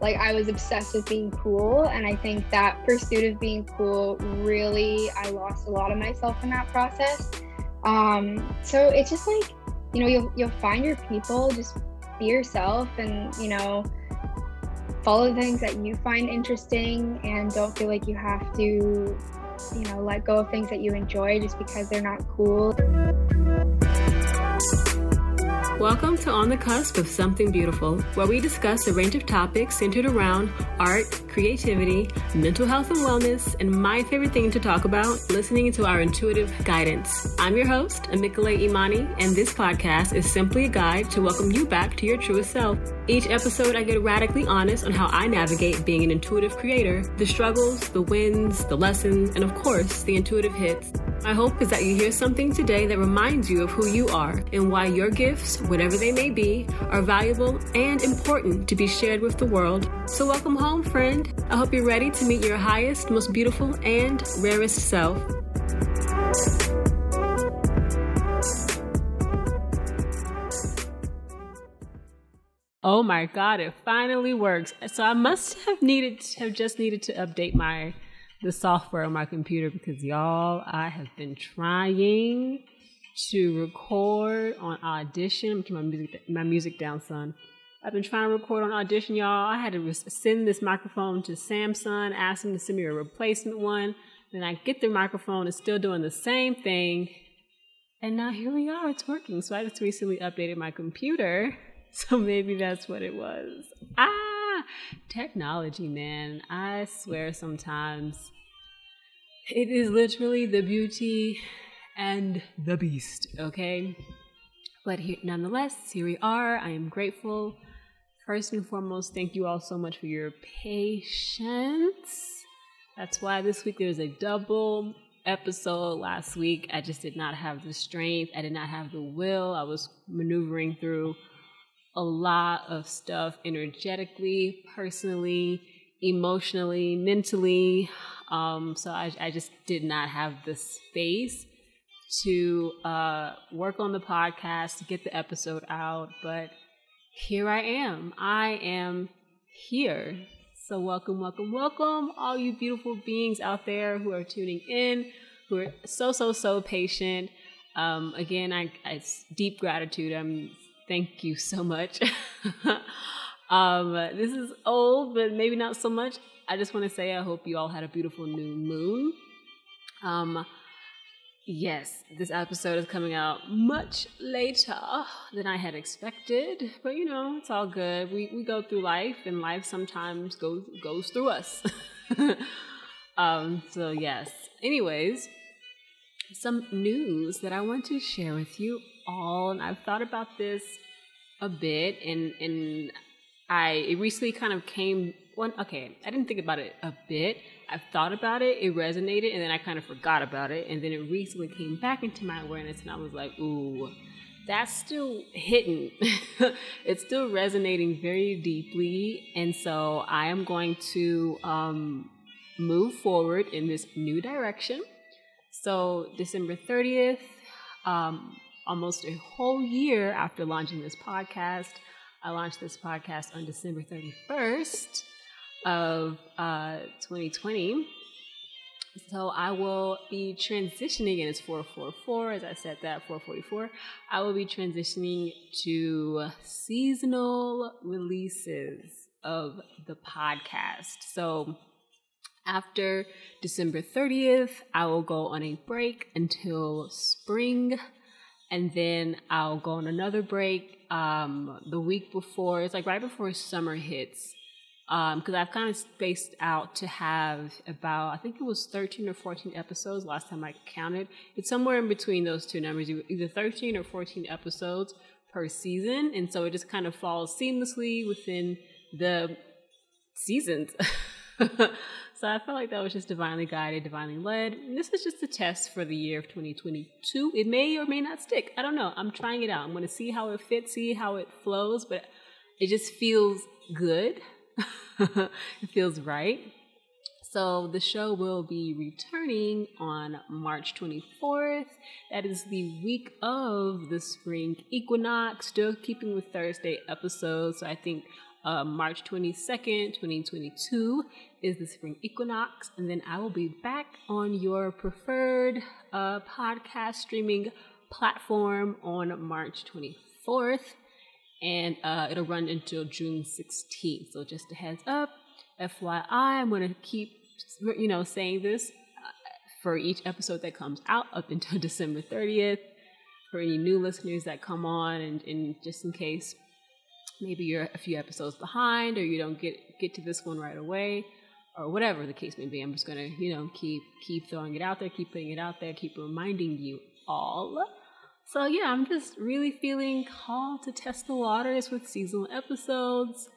like I was obsessed with being cool. And I think that pursuit of being cool really, I lost a lot of myself in that process. Um, so it's just like, you know, you'll, you'll find your people, just be yourself and, you know, follow things that you find interesting and don't feel like you have to, you know, let go of things that you enjoy just because they're not cool. Welcome to On the Cusp of Something Beautiful, where we discuss a range of topics centered around art, creativity, mental health and wellness, and my favorite thing to talk about, listening to our intuitive guidance. I'm your host, Amikale Imani, and this podcast is simply a guide to welcome you back to your truest self. Each episode, I get radically honest on how I navigate being an intuitive creator, the struggles, the wins, the lessons, and of course, the intuitive hits. My hope is that you hear something today that reminds you of who you are and why your gifts, whatever they may be, are valuable and important to be shared with the world. So, welcome home, friend. I hope you're ready to meet your highest, most beautiful, and rarest self. Oh my god, it finally works. So I must have needed have just needed to update my the software on my computer because y'all, I have been trying to record on Audition. I'm turning my music my music down, son. I've been trying to record on Audition, y'all. I had to send this microphone to Samson, ask them to send me a replacement one. Then I get the microphone, it's still doing the same thing. And now here we are, it's working. So I just recently updated my computer. So maybe that's what it was. Ah! Technology, man. I swear sometimes it is literally the beauty and the beast, okay? But here, nonetheless, here we are. I am grateful. First and foremost, thank you all so much for your patience. That's why this week there's a double episode. Last week, I just did not have the strength, I did not have the will. I was maneuvering through a lot of stuff energetically, personally, emotionally, mentally. Um, so I, I, just did not have the space to uh, work on the podcast, to get the episode out. But here I am. I am here. So welcome, welcome, welcome, all you beautiful beings out there who are tuning in, who are so, so, so patient. Um, again, I, I deep gratitude. I'm Thank you so much. um, this is old, but maybe not so much. I just want to say I hope you all had a beautiful new moon. Um, yes, this episode is coming out much later than I had expected, but you know, it's all good. We we go through life, and life sometimes goes goes through us. um, so yes. Anyways, some news that I want to share with you all, and I've thought about this a bit, and and I it recently kind of came. One, okay, I didn't think about it a bit. I've thought about it, it resonated, and then I kind of forgot about it, and then it recently came back into my awareness, and I was like, ooh, that's still hitting. it's still resonating very deeply, and so I am going to um, move forward in this new direction. So December thirtieth. Um, almost a whole year after launching this podcast. I launched this podcast on December 31st of uh, 2020. So I will be transitioning, and it's 444, as I said that, 444. I will be transitioning to seasonal releases of the podcast. So after December 30th, I will go on a break until spring and then I'll go on another break um, the week before. It's like right before summer hits, because um, I've kind of spaced out to have about I think it was thirteen or fourteen episodes last time I counted. It's somewhere in between those two numbers, either thirteen or fourteen episodes per season, and so it just kind of falls seamlessly within the seasons. so I felt like that was just divinely guided, divinely led. And this is just a test for the year of 2022. It may or may not stick. I don't know. I'm trying it out. I'm going to see how it fits, see how it flows, but it just feels good. it feels right. So the show will be returning on March 24th. That is the week of the spring equinox, still keeping with Thursday episodes. So I think uh, March 22nd, 2022 is the spring equinox. And then I will be back on your preferred uh, podcast streaming platform on March 24th. And uh, it'll run until June 16th. So just a heads up, FYI, I'm going to keep, you know, saying this uh, for each episode that comes out up until December 30th. For any new listeners that come on, and, and just in case maybe you're a few episodes behind or you don't get get to this one right away or whatever the case may be i'm just to you know keep keep throwing it out there keep putting it out there keep reminding you all. So yeah i'm just really feeling called to test the waters with seasonal episodes.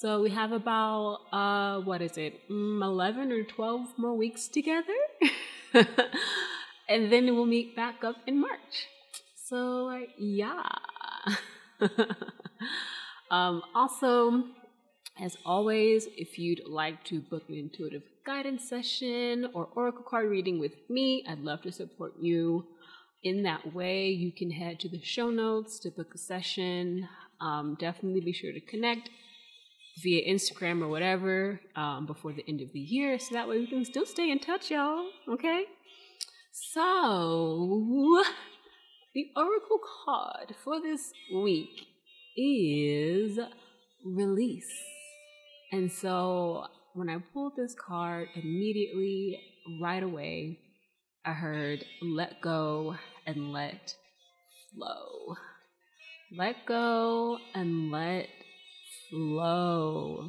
So we have about uh what is it? Mm, 11 or 12 more weeks together. And then we'll meet back up in march. So yeah. Um, also, as always, if you'd like to book an intuitive guidance session or oracle card reading with me, I'd love to support you in that way. You can head to the show notes to book a session. Um, definitely be sure to connect via Instagram or whatever um, before the end of the year so that way we can still stay in touch, y'all. Okay? So, the oracle card for this week is release. And so when I pulled this card, immediately, right away, I heard let go and let flow. Let go and let flow.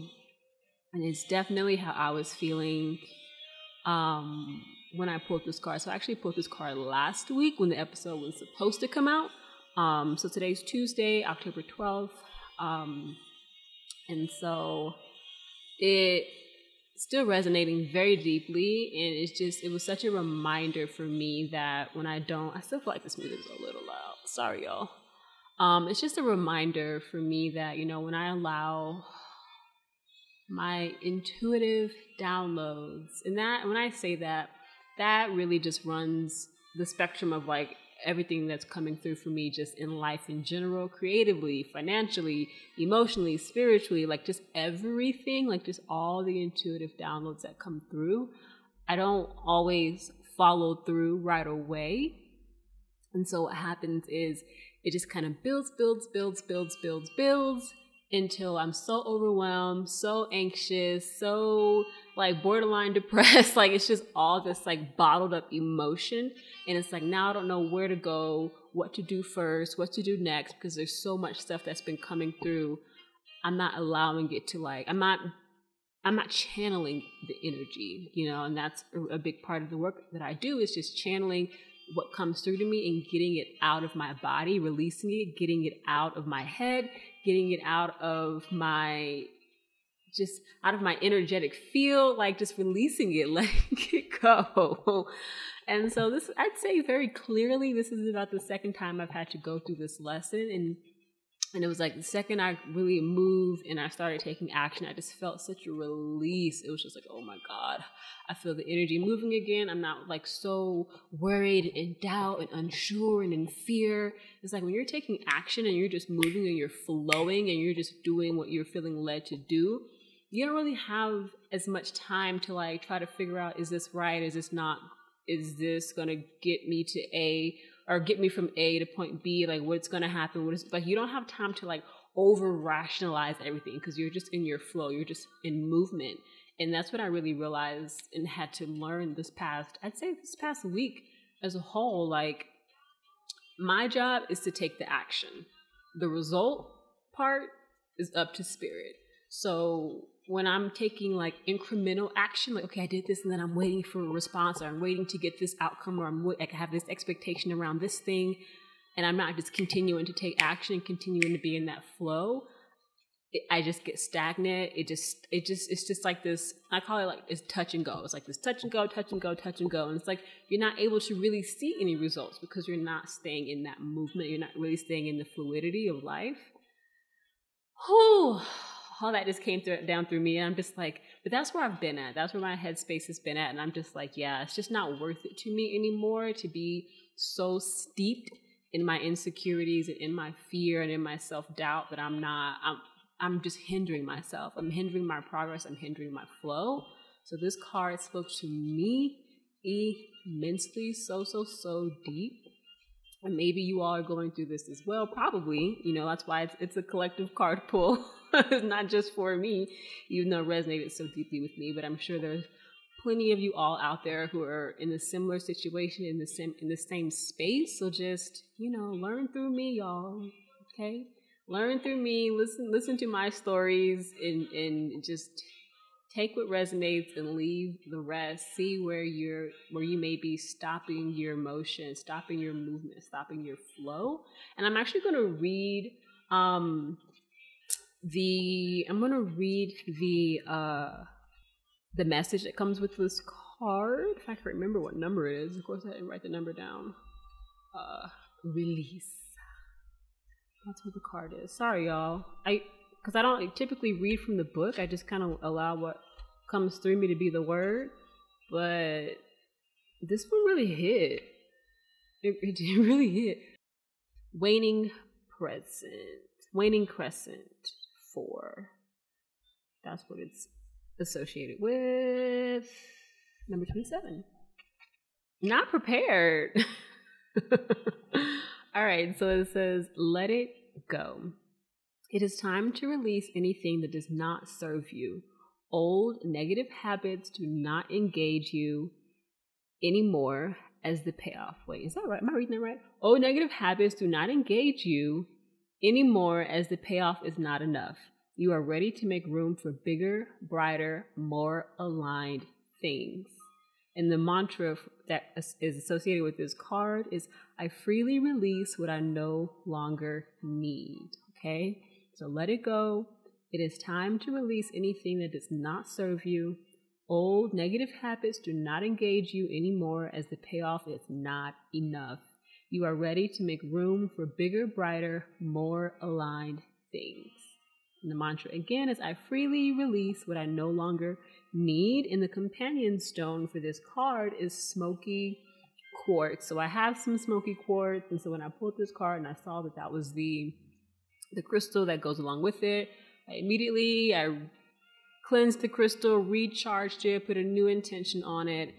And it's definitely how I was feeling um, when I pulled this card. So I actually pulled this card last week when the episode was supposed to come out. Um, so today's Tuesday, October 12th. Um, and so it still resonating very deeply and it's just it was such a reminder for me that when i don't i still feel like this is a little loud. Sorry y'all. Um it's just a reminder for me that you know when i allow my intuitive downloads and that when i say that that really just runs the spectrum of like everything that's coming through for me just in life in general, creatively, financially, emotionally, spiritually, like just everything, like just all the intuitive downloads that come through. I don't always follow through right away. And so what happens is it just kind of builds, builds, builds, builds, builds, builds until I'm so overwhelmed, so anxious, so like borderline depressed. like it's just all this like bottled up emotion. And it's like now I don't know where to go, what to do first, what to do next, because there's so much stuff that's been coming through. I'm not allowing it to like, I'm not. I'm not channeling the energy, you know, and that's a big part of the work that I do is just channeling what comes through to me and getting it out of my body, releasing it, getting it out of my head, getting it out of my just out of my energetic field, like just releasing it, letting it go. And so this I'd say very clearly this is about the second time I've had to go through this lesson and and it was like the second I really moved and I started taking action, I just felt such a release. It was just like, oh my God, I feel the energy moving again. I'm not like so worried and doubt and unsure and in fear. It's like when you're taking action and you're just moving and you're flowing and you're just doing what you're feeling led to do, you don't really have as much time to like try to figure out is this right? Is this not? Is this gonna get me to A or get me from A to point B, like what's gonna happen, what is like you don't have time to like over rationalize everything because you're just in your flow, you're just in movement. And that's what I really realized and had to learn this past, I'd say this past week as a whole, like my job is to take the action. The result part is up to spirit. So when I'm taking like incremental action, like, okay, I did this and then I'm waiting for a response or I'm waiting to get this outcome or I'm like, I have this expectation around this thing and I'm not just continuing to take action and continuing to be in that flow, I just get stagnant. It just, it just, it's just like this, I call it like it's touch and go. It's like this touch and go, touch and go, touch and go. And it's like you're not able to really see any results because you're not staying in that movement. You're not really staying in the fluidity of life. Whew all that just came through, down through me. And I'm just like, but that's where I've been at. That's where my headspace has been at. And I'm just like, yeah, it's just not worth it to me anymore to be so steeped in my insecurities and in my fear and in my self doubt that I'm not, I'm, I'm just hindering myself. I'm hindering my progress. I'm hindering my flow. So this card spoke to me immensely, so, so, so deep. And maybe you all are going through this as well. Probably, you know, that's why it's, it's a collective card pull. it's not just for me, even though it resonated so deeply with me, but I'm sure there's plenty of you all out there who are in a similar situation in the same in the same space. So just, you know, learn through me, y'all. Okay? Learn through me, listen listen to my stories and and just take what resonates and leave the rest see where you're where you may be stopping your motion stopping your movement stopping your flow and i'm actually going to read um the i'm to read the uh the message that comes with this card if i can remember what number it is of course i didn't write the number down uh release that's what the card is sorry y'all i because I don't typically read from the book. I just kind of allow what comes through me to be the word. But this one really hit. It, it really hit. Waning Crescent. Waning Crescent 4. That's what it's associated with. Number 27. Not prepared. All right, so it says, let it go. It is time to release anything that does not serve you. Old negative habits do not engage you anymore as the payoff. Wait, is that right? Am I reading that right? Old negative habits do not engage you anymore as the payoff is not enough. You are ready to make room for bigger, brighter, more aligned things. And the mantra that is associated with this card is I freely release what I no longer need. Okay? So let it go. It is time to release anything that does not serve you. Old negative habits do not engage you anymore as the payoff is not enough. You are ready to make room for bigger, brighter, more aligned things. And the mantra again is I freely release what I no longer need. And the companion stone for this card is smoky quartz. So I have some smoky quartz. And so when I pulled this card and I saw that that was the the crystal that goes along with it. I immediately I cleansed the crystal, recharged it, put a new intention on it,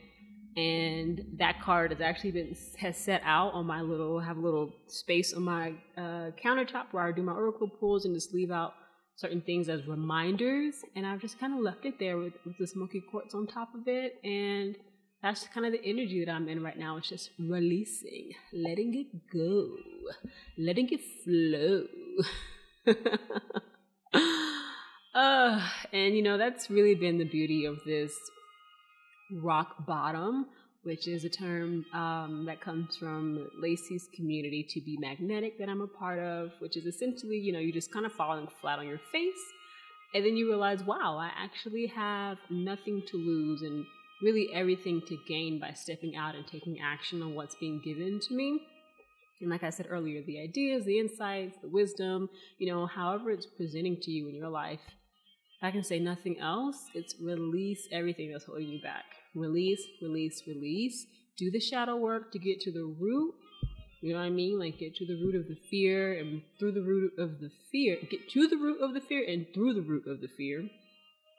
and that card has actually been has set out on my little have a little space on my uh, countertop where I do my oracle pulls and just leave out certain things as reminders, and I've just kind of left it there with, with the smoky quartz on top of it, and that's kind of the energy that I'm in right now. It's just releasing, letting it go, letting it flow. uh, and you know, that's really been the beauty of this rock bottom, which is a term um, that comes from Lacy's community to be magnetic that I'm a part of, which is essentially, you know, you're just kind of falling flat on your face. And then you realize, wow, I actually have nothing to lose and really everything to gain by stepping out and taking action on what's being given to me. And like I said earlier, the ideas, the insights, the wisdom, you know, however it's presenting to you in your life, if I can say nothing else, it's release everything that's holding you back. Release, release, release. Do the shadow work to get to the root. You know what I mean? Like get to the root of the fear and through the root of the fear, get to the root of the fear and through the root of the fear.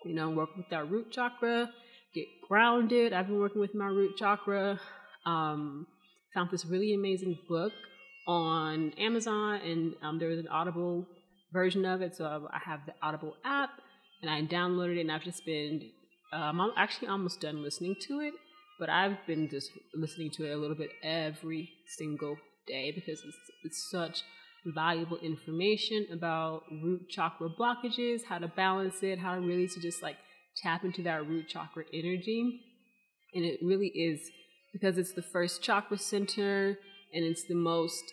You know, work with that root chakra, get grounded. I've been working with my root chakra. Um, found this really amazing book on Amazon, and um, there was an Audible version of it. So I have the Audible app, and I downloaded it, and I've just been. Um, I'm actually almost done listening to it, but I've been just listening to it a little bit every single day because it's, it's such valuable information about root chakra blockages, how to balance it, how to really to just like tap into that root chakra energy. And it really is because it's the first chakra center and it's the most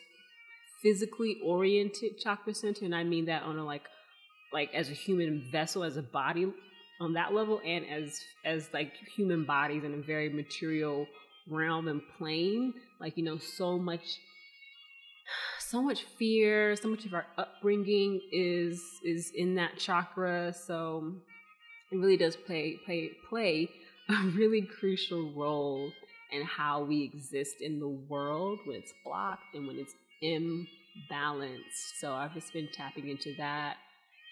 physically oriented chakra center and i mean that on a like like as a human vessel as a body on that level and as as like human bodies in a very material realm and plane like you know so much so much fear so much of our upbringing is is in that chakra so it really does play play play a really crucial role in how we exist in the world when it's blocked and when it's imbalanced. So I've just been tapping into that.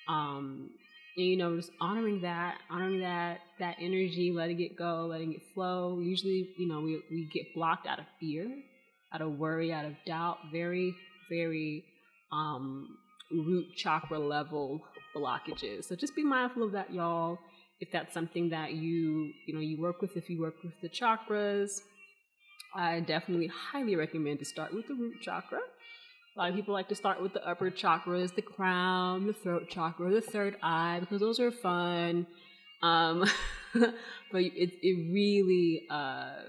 Um, and, you know, just honoring that, honoring that that energy, letting it go, letting it flow. Usually, you know, we we get blocked out of fear, out of worry, out of doubt. Very, very um, root chakra level blockages. So just be mindful of that, y'all. If that's something that you you know you work with, if you work with the chakras, I definitely highly recommend to start with the root chakra. A lot of people like to start with the upper chakras, the crown, the throat chakra, the third eye, because those are fun. Um, but it it really uh,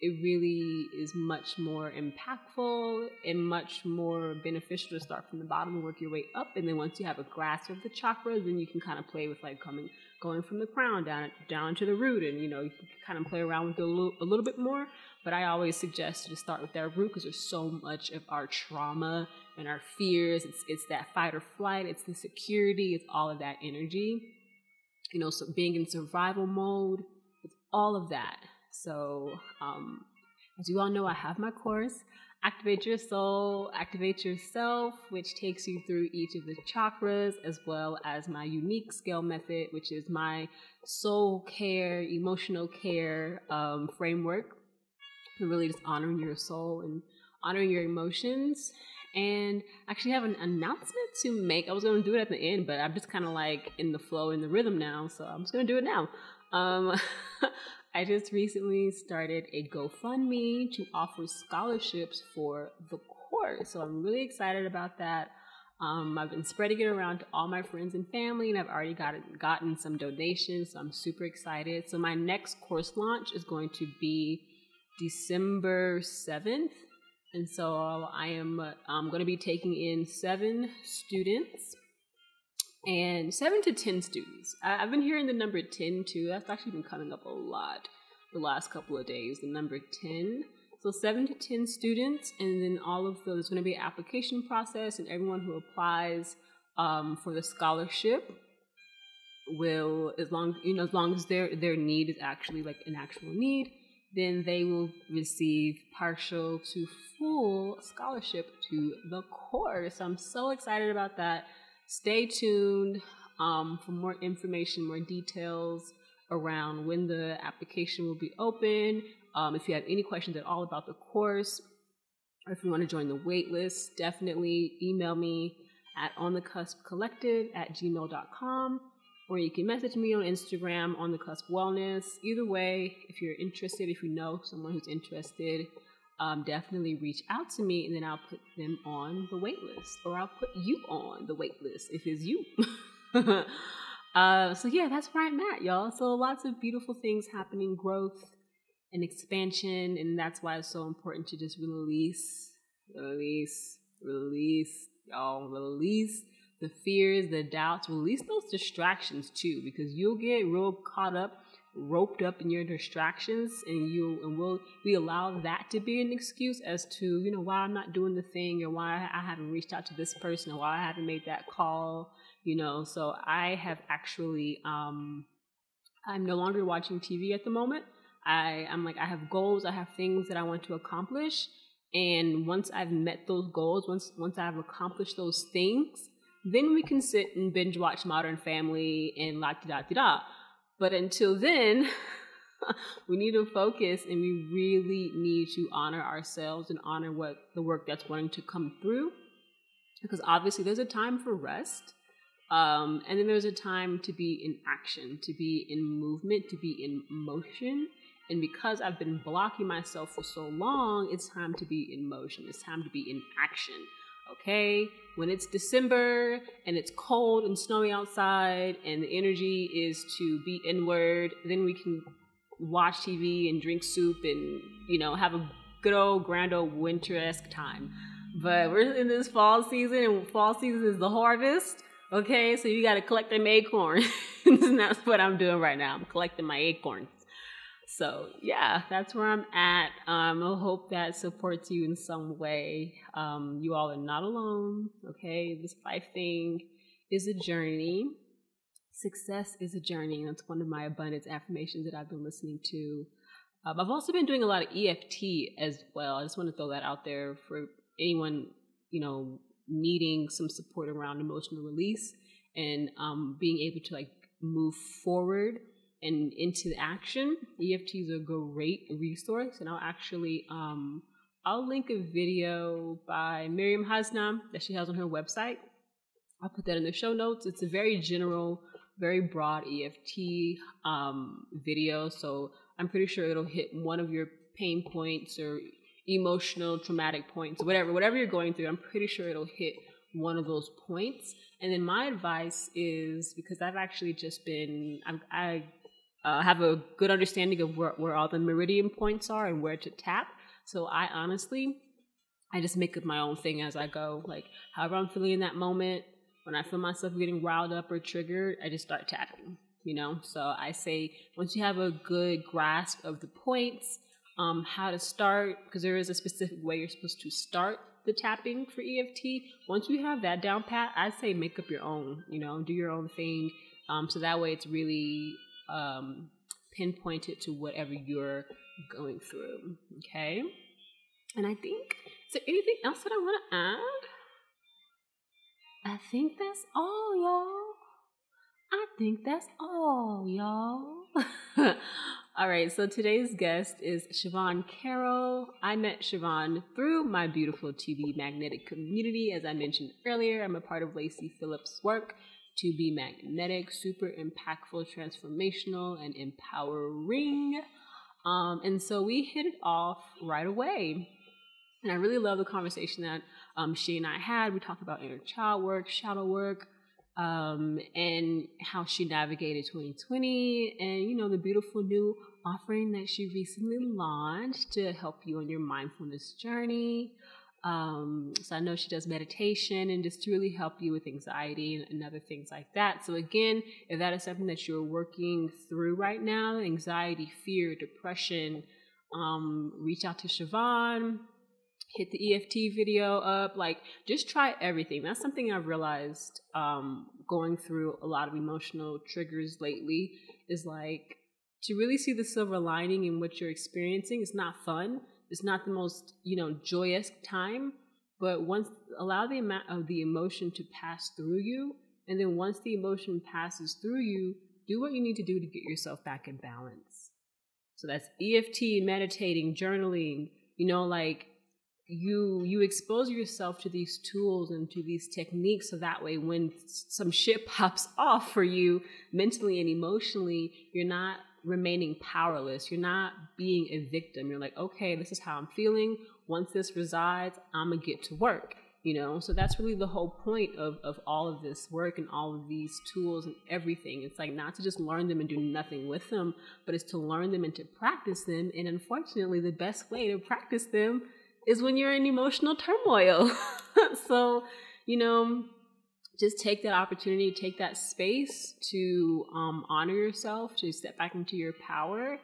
it really is much more impactful and much more beneficial to start from the bottom and work your way up. And then once you have a grasp of the chakras, then you can kind of play with like coming, going from the crown down down to the root, and you know you can kind of play around with it a little, a little bit more. But I always suggest to start with that root because there's so much of our trauma and our fears. It's it's that fight or flight. It's the security. It's all of that energy. You know, so being in survival mode. It's all of that. So, um, as you all know, I have my course, Activate Your Soul, Activate Yourself, which takes you through each of the chakras, as well as my unique scale method, which is my soul care, emotional care um, framework really just honoring your soul and honoring your emotions. And I actually have an announcement to make. I was going to do it at the end, but I'm just kind of like in the flow, in the rhythm now. So I'm just going to do it now. Um, I just recently started a GoFundMe to offer scholarships for the course. So I'm really excited about that. Um, I've been spreading it around to all my friends and family, and I've already gotten gotten some donations. So I'm super excited. So my next course launch is going to be December 7th. And so I am I'm going to be taking in seven students and seven to 10 students. I, have been hearing the number 10 too. That's actually been coming up a lot the last couple of days, the number 10. So seven to 10 students, and then all of those, there's going to be an application process, and everyone who applies um, for the scholarship will, as long, you know, as long as their, their need is actually like an actual need, then they will receive partial to full scholarship to the course. I'm so excited about that. Stay tuned um, for more information, more details around when the application will be open. Um, if you have any questions at all about the course, or if you want to join the waitlist, definitely email me at onthecuspcollective at gmail.com or you can message me on Instagram on the cusp wellness. Either way, if you're interested, if you know someone who's interested, um, definitely reach out to me and then I'll put them on the wait list or I'll put you on the wait list if it's you. uh, so, yeah, that's where I'm at, y'all. So, lots of beautiful things happening, growth and expansion. And that's why it's so important to just release, release, release, y'all, release the fears, the doubts, release those distractions too, because you'll get real caught up, roped up in your distractions, and you and we'll we allow that to be an excuse as to you know why I'm not doing the thing or why I haven't reached out to this person or why I haven't made that call, you know. So I have actually um, I'm no longer watching TV at the moment. I I'm like I have goals, I have things that I want to accomplish, and once I've met those goals, once once I've accomplished those things then we can sit and binge watch Modern Family and la da da da. But until then, we need to focus and we really need to honor ourselves and honor what the work that's wanting to come through. Because obviously, there's a time for rest. Um, and then there's a time to be in action, to be in movement, to be in motion. And because I've been blocking myself for so long, it's time to be in motion. It's time to be in action okay? When it's December and it's cold and snowy outside and the energy is to be inward, then we can watch TV and drink soup and, you know, have a good old grand old winter esque time. But we're in this fall season and fall season is the harvest. Okay, so you gotta collect them acorns. and that's what I'm doing right now. I'm collecting my acorns. So yeah, that's where I'm at. Um, I hope that supports you in some way. Um, you all are not alone. Okay, this life thing is a journey. Success is a journey. That's one of my abundance affirmations that I've been listening to. Um, I've also been doing a lot of EFT as well. I just want to throw that out there for anyone, you know, needing some support around emotional release and um, being able to like move forward and into action, EFT is a great resource. And I'll actually um, I'll link a video by Miriam Hasnam that she has on her website. I'll put that in the show notes. It's a very general, very broad EFT um, video, so I'm pretty sure it'll hit one of your pain points or emotional traumatic points, whatever, whatever you're going through. I'm pretty sure it'll hit one of those points. And then my advice is because I've actually just been, I'm, i uh, have a good understanding of where, where all the meridian points are and where to tap. So I honestly, I just make up my own thing as I go. Like however I'm feeling in that moment, when I feel myself getting riled up or triggered, I just start tapping. You know, so I say once you have a good grasp of the points, um, how to start, because there is a specific way you're supposed to start the tapping for EFT. Once you have that down pat, I say make up your own. You know, do your own thing. Um, so that way it's really um, it to whatever you're going through. Okay. And I think, is there anything else that I want to add? I think that's all, y'all. I think that's all, y'all. all right, so today's guest is Siobhan Carroll. I met Siobhan through my beautiful To Be Magnetic community. As I mentioned earlier, I'm a part of Lacy Phillips' work to be magnetic, super impactful, transformational, and empowering. Um, and so we hit it off right away. And I really love the conversation that um, she and I had. We talked about inner child work, shadow work, um, and how she navigated 2020 and, you know, the beautiful new offering that she recently launched to help you on your mindfulness journey. Um, so I know she does meditation and just to really help you with anxiety and, and, other things like that. So again, if that is something that you're working through right now, anxiety, fear, depression, um, reach out to Siobhan, hit the EFT video up, like just try everything. That's something I've realized um, going through a lot of emotional triggers lately is like to really see the silver lining in what you're experiencing. It's not fun it's not the most you know joyous time but once allow the amount of the emotion to pass through you and then once the emotion passes through you do what you need to do to get yourself back in balance. So that's eft meditating journaling you know like you you expose yourself to these tools and to these techniques so that way when some shit pops off for you mentally and emotionally you're not remaining powerless. You're not being a victim. You're like, okay, this is how I'm feeling. Once this resides, I'm gonna get to work. You know, so that's really the whole point of, of all of this work and all of these tools and everything. It's like not to just learn them and do nothing with them, but it's to learn them and to practice them. And unfortunately, the best way to practice them is when you're in emotional turmoil. so, you know, just take that opportunity, take that space to um, honor yourself, to step back into your power.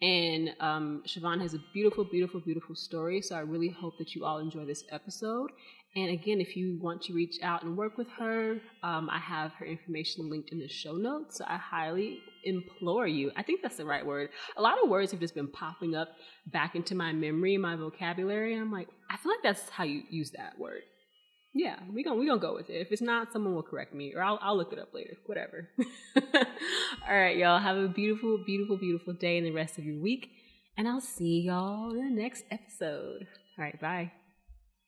And um, Siobhan has a beautiful, beautiful, beautiful story. So I really hope that you all enjoy this episode. And again, if you want to reach out and work with her, um, I have her information linked in the show notes. So I highly implore you. I think that's the right word. A lot of words have just been popping up back into my memory, my vocabulary. I'm like, I feel like that's how you use that word. Yeah, we gonna we gonna go with it. If it's not, someone will correct me, or I'll I'll look it up later. Whatever. All right, y'all. Have a beautiful, beautiful, beautiful day and the rest of your week, and I'll see y'all in the next episode. All right, bye.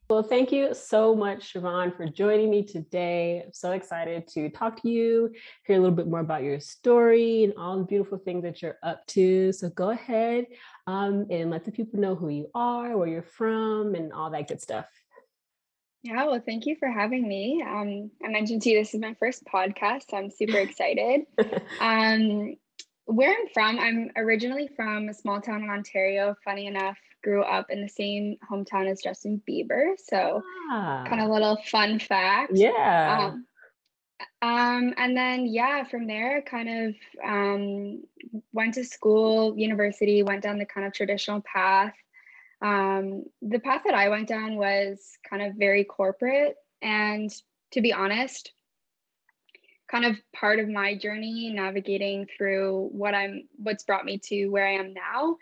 Well, thank you so much, Siobhan, for joining me today. I'm so excited to talk to you, hear a little bit more about your story and all the beautiful things that you're up to. So go ahead um, and let the people know who you are, where you're from, and all that good stuff. Yeah, well, thank you for having me. Um, I mentioned to you this is my first podcast, so I'm super excited. um, where I'm from, I'm originally from a small town in Ontario. Funny enough, grew up in the same hometown as Justin Bieber. So, ah. kind of little fun fact. Yeah. Um, um, and then yeah, from there, kind of um, went to school, university, went down the kind of traditional path. Um, the path that I went down was kind of very corporate. And to be honest, kind of part of my journey navigating through what I'm what's brought me to where I am now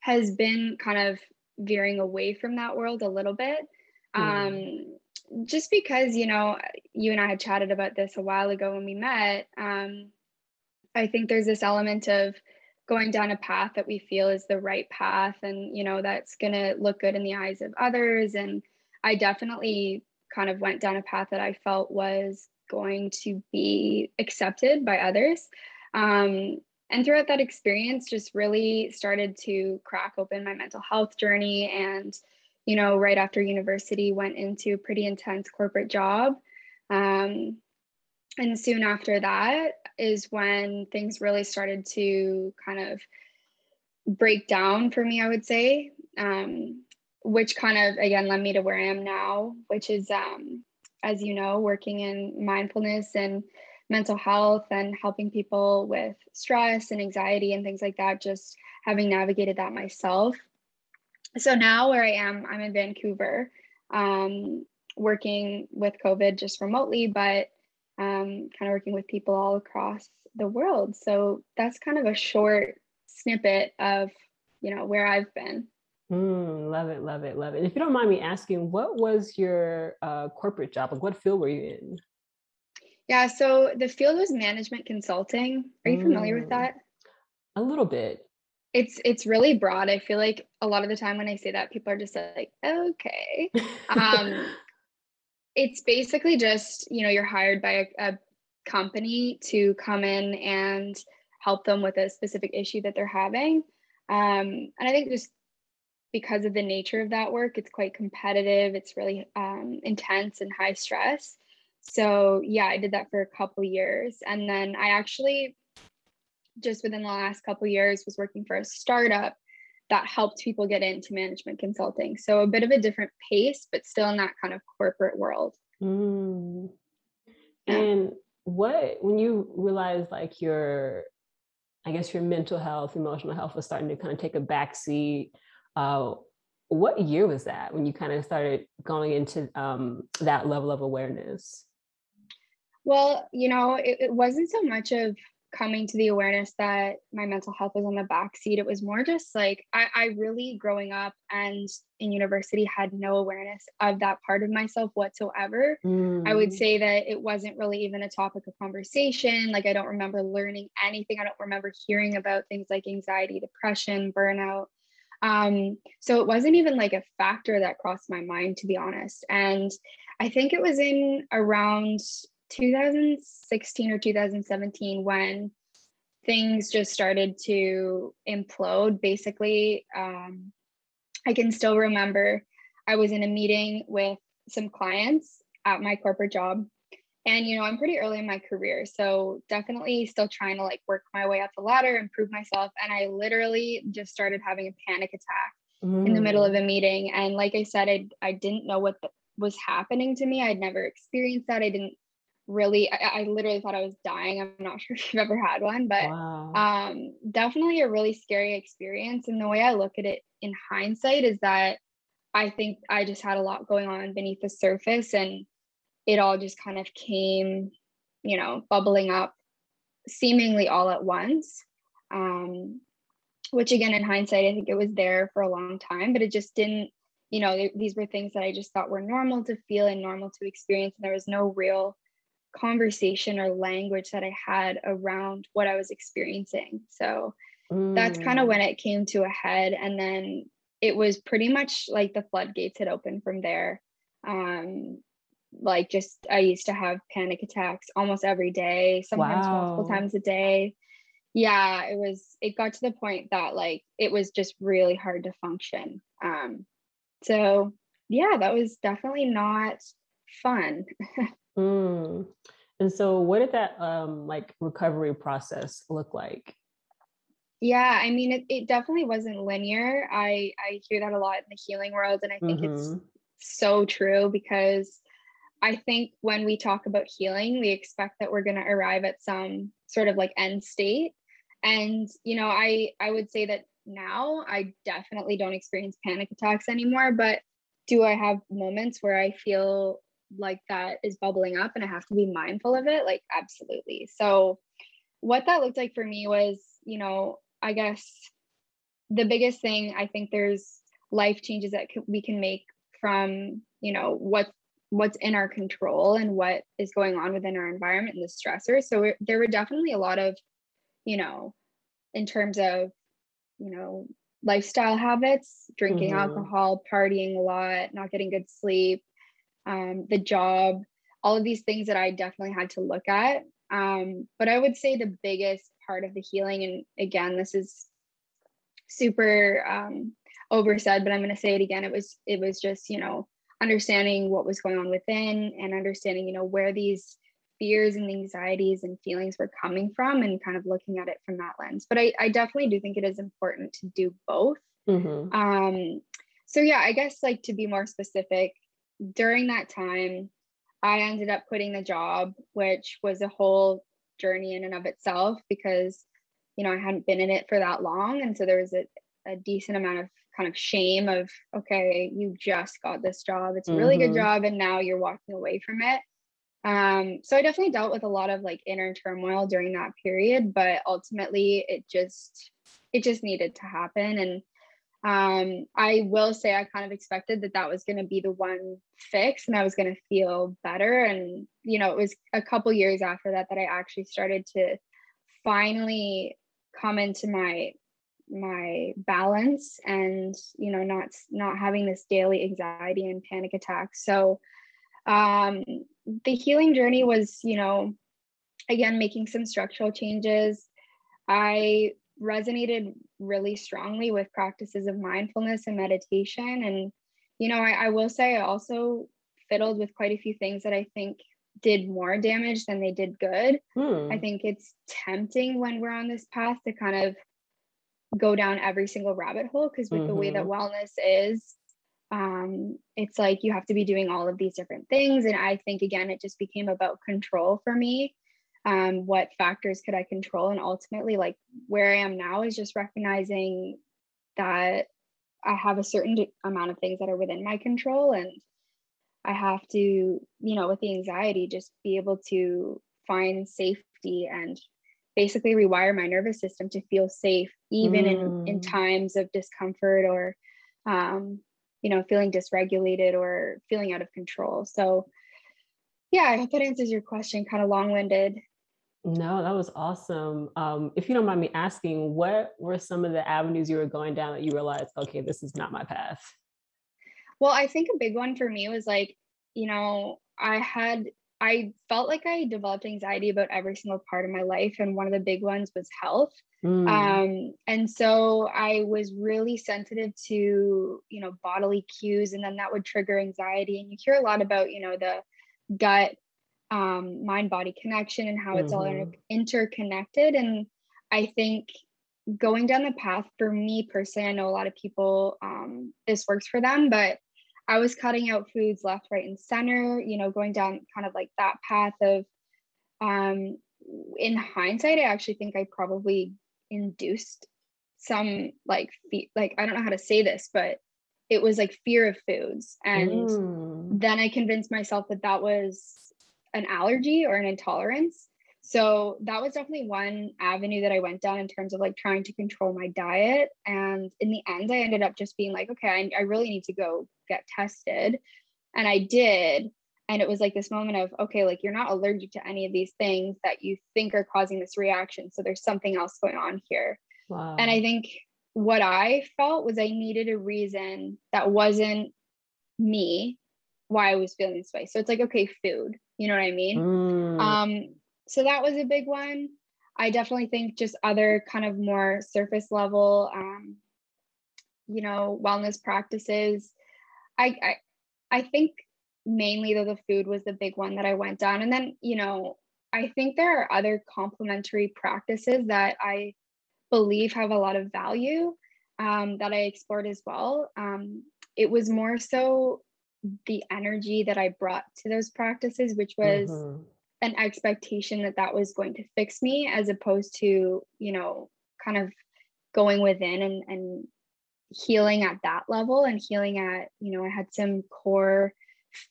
has been kind of veering away from that world a little bit. Mm. Um, just because, you know, you and I had chatted about this a while ago when we met, um, I think there's this element of going down a path that we feel is the right path and, you know, that's going to look good in the eyes of others. And I definitely kind of went down a path that I felt was going to be accepted by others. Um, and throughout that experience, just really started to crack open my mental health journey. And, you know, right after university, went into a pretty intense corporate job. Um, and soon after that is when things really started to kind of break down for me, I would say. Um, which kind of again led me to where I am now, which is, um, as you know, working in mindfulness and mental health and helping people with stress and anxiety and things like that, just having navigated that myself. So now, where I am, I'm in Vancouver, um, working with COVID just remotely, but um, kind of working with people all across the world. So that's kind of a short snippet of, you know, where I've been. Mm, love it, love it, love it. If you don't mind me asking, what was your uh, corporate job? Like, what field were you in? Yeah, so the field was management consulting. Are you mm, familiar with mm. that? A little bit. It's it's really broad. I feel like a lot of the time when I say that, people are just like, okay. um, it's basically just you know you're hired by a, a company to come in and help them with a specific issue that they're having. Um, and I think just because of the nature of that work, it's quite competitive. It's really um, intense and high stress. So yeah, I did that for a couple years, and then I actually just within the last couple years was working for a startup that helped people get into management consulting. So a bit of a different pace, but still in that kind of corporate world. Mm. And what when you realized like your, I guess your mental health, emotional health was starting to kind of take a backseat uh, what year was that when you kind of started going into um, that level of awareness? Well, you know, it, it, wasn't so much of coming to the awareness that my mental health was on the back seat. It was more just like I, I really growing up and in university had no awareness of that part of myself whatsoever. Mm. I would mm. say that it wasn't really even a topic of conversation. Like I don't remember learning anything. I don't remember hearing about things like anxiety, depression, burnout. Um, so it wasn't even like a factor that crossed my mind, to be honest. And I think it was in around 2016 or 2017 when things just started to implode. Basically, um, I can still remember I was in a meeting with some clients at my corporate job and you know i'm pretty early in my career so definitely still trying to like work my way up the ladder improve myself and i literally just started having a panic attack mm. in the middle of mm. a meeting and like i said i, I didn't know what the, was happening to me i'd never experienced that i didn't really I, I, literally thought i was dying i'm not sure if you've ever had one but wow. um definitely a really scary experience and the way i look at it in hindsight is that i think i just had a lot going on beneath the surface and it all just kind of came, you know, bubbling up seemingly all at once. Um, which again, in hindsight, I think it was there for a long time, but it just didn't, you know, these were things that I just thought were normal to feel and normal to experience. And there was no real conversation or language that I had around what I was experiencing. So mm. that's kind of when it came to a head. And then it was pretty much like the floodgates had opened from there. Um, like just I used to have panic attacks almost every day, sometimes wow. multiple times a day. Yeah, it was it got to the point that like it was just really hard to function. Um so yeah, that was definitely not fun. mm. And so what did that um like recovery process look like? Yeah, I mean it, it definitely wasn't linear. I I hear that a lot in the healing world and I think mm-hmm. it's so true because I think when we talk about healing, we expect that we're going to arrive at some sort of like end state. And, you know, I I would say that now I definitely don't experience panic attacks anymore, but do I have moments where I feel like that is bubbling up and I have to be mindful of it? Like absolutely. So what that looked like for me was, you know, I guess the biggest thing I think there's life changes that we can make from, you know, what what's in our control and what is going on within our environment and the stressors. So there were definitely a lot of, you know, in terms of, you know, lifestyle habits, drinking mm-hmm. alcohol, partying a lot, not getting good sleep, um, the job, all of these things that I definitely had to look at. Um, but I would say the biggest part of the healing, and again, this is super um, oversaid, but I'm going to say it again. It was it was just you know understanding what was going on within and understanding you know where these fears and anxieties and feelings were coming from and kind of looking at it from that lens but i, I definitely do think it is important to do both mm-hmm. um so yeah i guess like to be more specific during that time i ended up quitting the job which was a whole journey in and of itself because you know i hadn't been in it for that long. And so there was a, a decent amount of kind of shame of okay you just got this job. It's a really mm-hmm. good job and now you're walking away from it. Um so i definitely dealt with a lot of like inner turmoil during that period but ultimately it just it just needed to happen. And um i will say i kind of expected that that was going to be the one fix and i was going to feel better. And you know it was a couple years after that that i actually started to finally come into my my balance and you know not not having this daily anxiety and panic attacks. So um the healing journey was you know again making some structural changes. I resonated really strongly with practices of mindfulness and meditation and you know I, I will say i also fiddled with quite a few things that i think did more damage than they did good hmm. i think it's tempting when we're on this path to kind of go down every single rabbit hole because with mm-hmm. the way that mm-hmm. wellness is um it's like you have to be doing all of these different things and i think again it just became about control for me um what factors could i control and ultimately like where i am now is just recognizing that i have a certain amount of things that are within my control and i have to you know with the anxiety just be able to find safety and basically rewire my nervous system to feel safe even mm. in in mm. times of discomfort or um, you know feeling dysregulated or feeling out of control so yeah i hope that answers your question kind of long-winded no that was awesome um, if you don't mind me asking what were some of the avenues you were going down that you realized okay this is not my path well i think a big one for me was like you know i had I felt like I developed anxiety about every single part of my life. And one of the big ones was health. Mm. Um, and so I was really sensitive to, you know, bodily cues, and then that would trigger anxiety. And you hear a lot about, you know, the gut um, mind body connection and how it's mm-hmm. all interconnected. And I think going down the path for me personally, I know a lot of people, um, this works for them, but I was cutting out foods left, right, and center, you know, going down kind of like that path of, um, in hindsight, I actually think I probably induced some like, fe- like, I don't know how to say this, but it was like fear of foods. And mm. then I convinced myself that that was an allergy or an intolerance. So that was definitely one avenue that I went down in terms of like trying to control my diet. And in the end, I ended up just being like, okay, I, I really need to go get tested. And I did. And it was like this moment of, okay, like you're not allergic to any of these things that you think are causing this reaction. So there's something else going on here. Wow. And I think what I felt was I needed a reason that wasn't me why I was feeling this way. So it's like, okay, food, you know what I mean? Mm. Um, so that was a big one. I definitely think just other kind of more surface level, um, you know, wellness practices. I, I, I think mainly though the food was the big one that I went down, and then you know, I think there are other complementary practices that I believe have a lot of value um, that I explored as well. Um, it was more so the energy that I brought to those practices, which was. Mm-hmm. an expectation that that was going to fix me as opposed to you know kind of going within and and healing at that level and healing at you know i had some core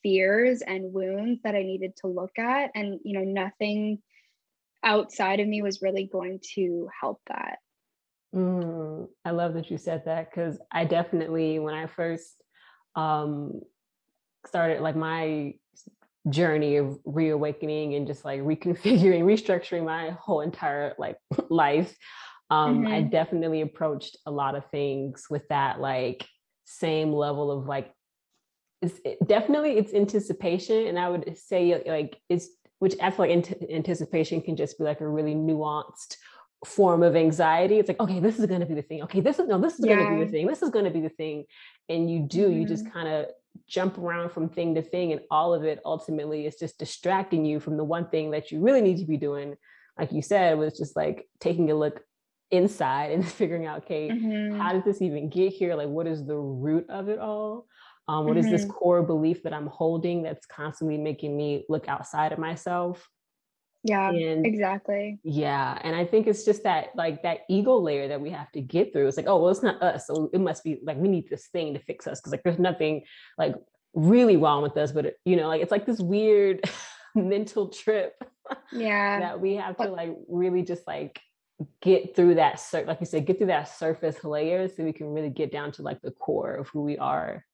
fears and wounds that i needed to look at. And you know nothing outside of me was really going to help that. Mm, i love that you said that because i definitely when i first um started like my journey of reawakening and just like reconfiguring, restructuring my whole entire like life. Um, mm-hmm. I definitely approached a lot of things with that like same level of like it's it, definitely it's anticipation and i would say like it's which i feel like anticipation can just be like a really nuanced form of anxiety it's like okay this is going to be the thing okay this is no this is yeah. going to be the thing this is going to be the thing and you do mm-hmm. you just mm-hmm. kind of jump around from thing to thing and all of it ultimately is just distracting you from the one thing that you really need to be doing like you said was just like taking a look inside and figuring out okay mm-hmm. how did this even get here like what is the root of it all um, what mm-hmm. is this core belief that i'm holding that's constantly making me look outside of myself yeah and, exactly. Yeah and i think it's just that like that ego layer that we have to get through. It's like oh well it's not us so it must be like we need this thing to fix us because like there's nothing like really wrong with us but it, you know like it's like this weird mental trip yeah. that we have to like really just like get through that sur- like you said get through that surface layer so we can really get down to like the core of who we are.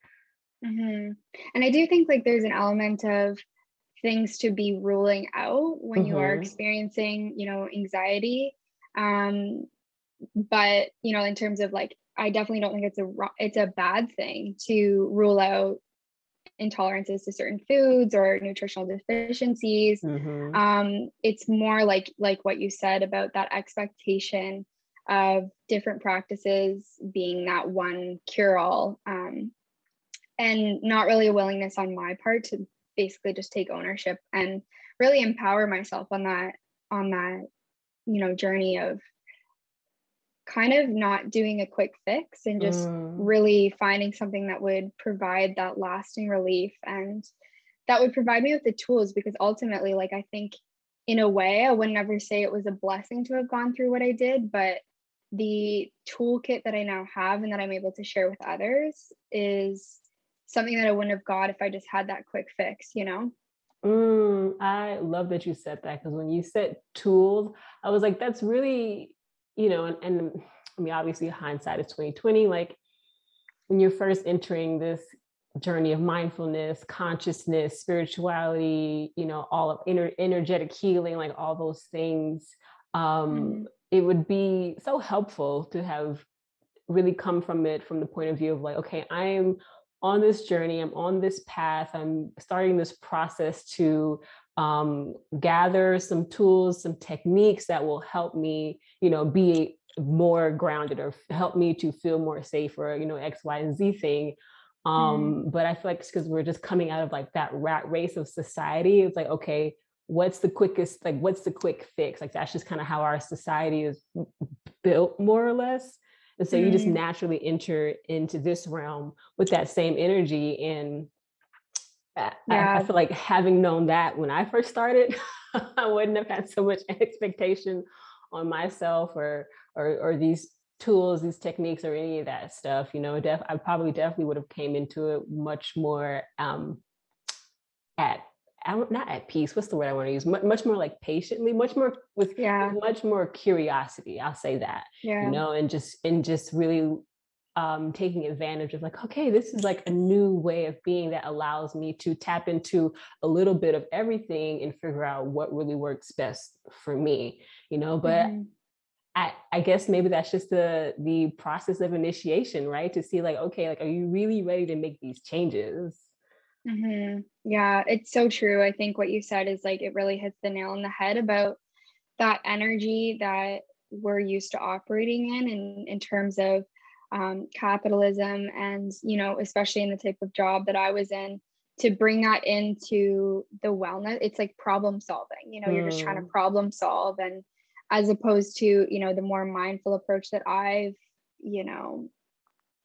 Mm-hmm. and i do think like there's an element of things to be ruling out when mm-hmm. you are mm-hmm. experiencing you know anxiety um but you know in terms of like i definitely don't think it's a it's a bad thing to rule out intolerances to certain foods or nutritional deficiencies mm-hmm. um, it's more like like what you said about that expectation of different practices being that one cure all um, and not really a willingness on my part to basically just take ownership and really empower myself on that on that you know journey of kind of not doing a quick fix and just mm. really finding something that would provide that lasting relief and that would provide me with the tools because ultimately like i think in a way i would never say it was a blessing to have gone through what i did but the toolkit that i now have and that i'm able to share with others is something that i wouldn't have got if i just had that quick fix you know mm, i love that you said that because when you said tools i was like that's really you know, and, and I mean, obviously hindsight is 2020, like when you're first entering this journey of mindfulness, consciousness, spirituality, you know, all of inner, energetic healing, like all those things, um, mm-hmm. it would be so helpful to have really come from it from the point of view of like, okay, I'm on this journey, I'm on this path, I'm starting this process to um, gather some tools, some techniques that will help me, you know, be more grounded or help me to feel more safe or, you know, X, Y, and Z thing. Um, mm. But I feel like because we're just coming out of like that rat race of society, it's like, okay, what's the quickest, like, what's the quick fix? Like, that's just kind of how our society is built, more or less. And so mm. you just mm. naturally enter into this realm with that same energy. And yeah. I, I, feel like having known that when I first started, I wouldn't have had so much expectation on myself or or or these tools, these techniques, or any of that stuff. You know, def- I probably definitely would have came into it much more um, at not at peace. What's the word I want to use? Much, more like patiently, much more with yeah. much more curiosity. I'll say that. Yeah. You know, and just and just really um, taking advantage of like, okay, this is like a new way of being that allows me to tap into a little bit of everything and figure out what really works best for me, you know. But mm-hmm. I, I guess maybe that's just the the process of initiation, right? To see like, okay, like, are you really ready to make these changes? Mm-hmm. Yeah, it's so true. I think what you said is like it really hits the nail on the head about that energy that we're used to operating in, and in terms of um, capitalism and you know especially in the type of job that i was in to bring that into the wellness it's like problem solving you know mm. you're just trying to mm. problem solve and as opposed to you know the more mindful approach that i've you know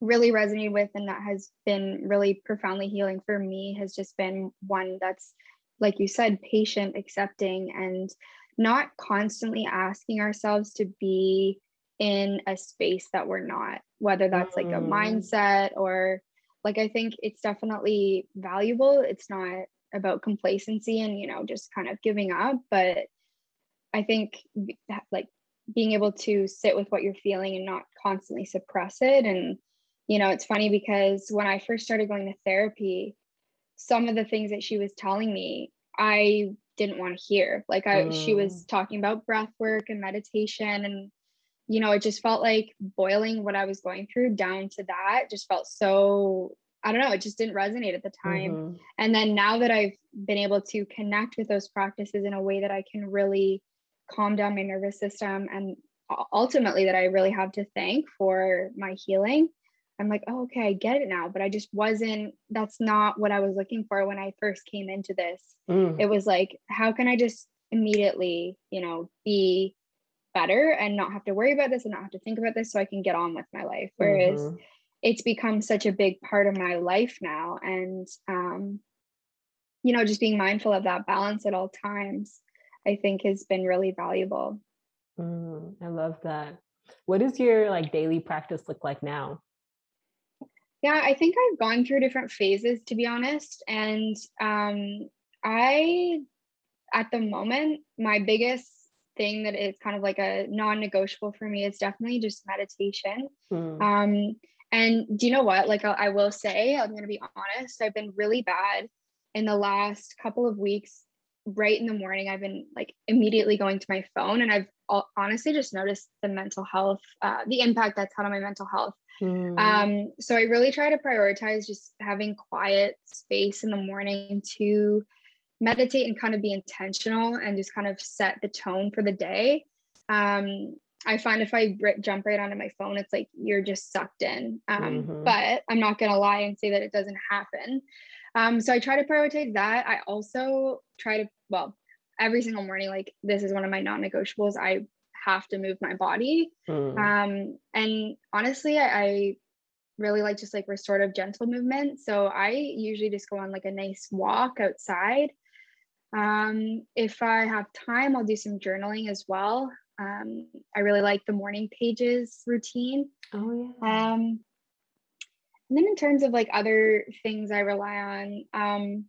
really resonated with and that has been really profoundly healing for me has just been one that's like you said patient accepting and not constantly asking ourselves to be in a space that we're not, whether that's like a mm. mindset or like I think it's definitely valuable. It's not about complacency and, you know, just kind of giving up, but I think like being able to sit with what you're feeling and not constantly suppress it and you know, it's funny because when I first started going to therapy, some of the things that she was telling me, I didn't want to hear. Like I mm. she was mm. talking about breath work and meditation and you know, it just felt like boiling what I was going through down to that just felt so I don't know, it just didn't resonate at the time. Mm-hmm. And then now that I've been able to connect with those practices in a way that I can really calm down my nervous system and ultimately that I really have to thank for my healing. I'm like, oh, okay, I get it now. But I just wasn't, that's not what I was looking for when I first came into this. Mm. It was like, how can I just immediately, you know, be better and not have to worry about this and not have to think about this so I can get on with my life. Whereas mm-hmm. it's become such a big part of my life now. And, um, you know, just being mindful of that balance at all times, I think has been really valuable. Mm, I love that. What does your like daily practice look like now? Yeah, I think I've gone through different phases to be honest. And um, I, at the moment, my biggest thing that is kind of like a non-negotiable for me is definitely just meditation. Mm. Um, and do you know what? Like I, I will say, I'm going to be honest. I've been really bad in the last couple of weeks. Right in the morning, I've been like immediately going to my phone, and I've honestly just noticed the mental health, uh, the impact that's had on my mental health. Mm. Um, so I really try to prioritize just having quiet space in the morning to meditate and kind of be intentional and just kind of set the tone for the day. Um, I find if I r- jump right onto my phone, it's like you're just sucked in. Um, mm-hmm. But I'm not going to lie and say that it doesn't happen. Um, so I try to prioritize that. I also try to, well, every single morning, like this is one of my non negotiables. I have to move my body. Mm. Um, and honestly, I, I really like just like restorative gentle movement. So I usually just go on like a nice walk outside. Um, if I have time, I'll do some journaling as well. Um, I really like the morning pages routine. Oh yeah. Um, and then in terms of like other things I rely on, um,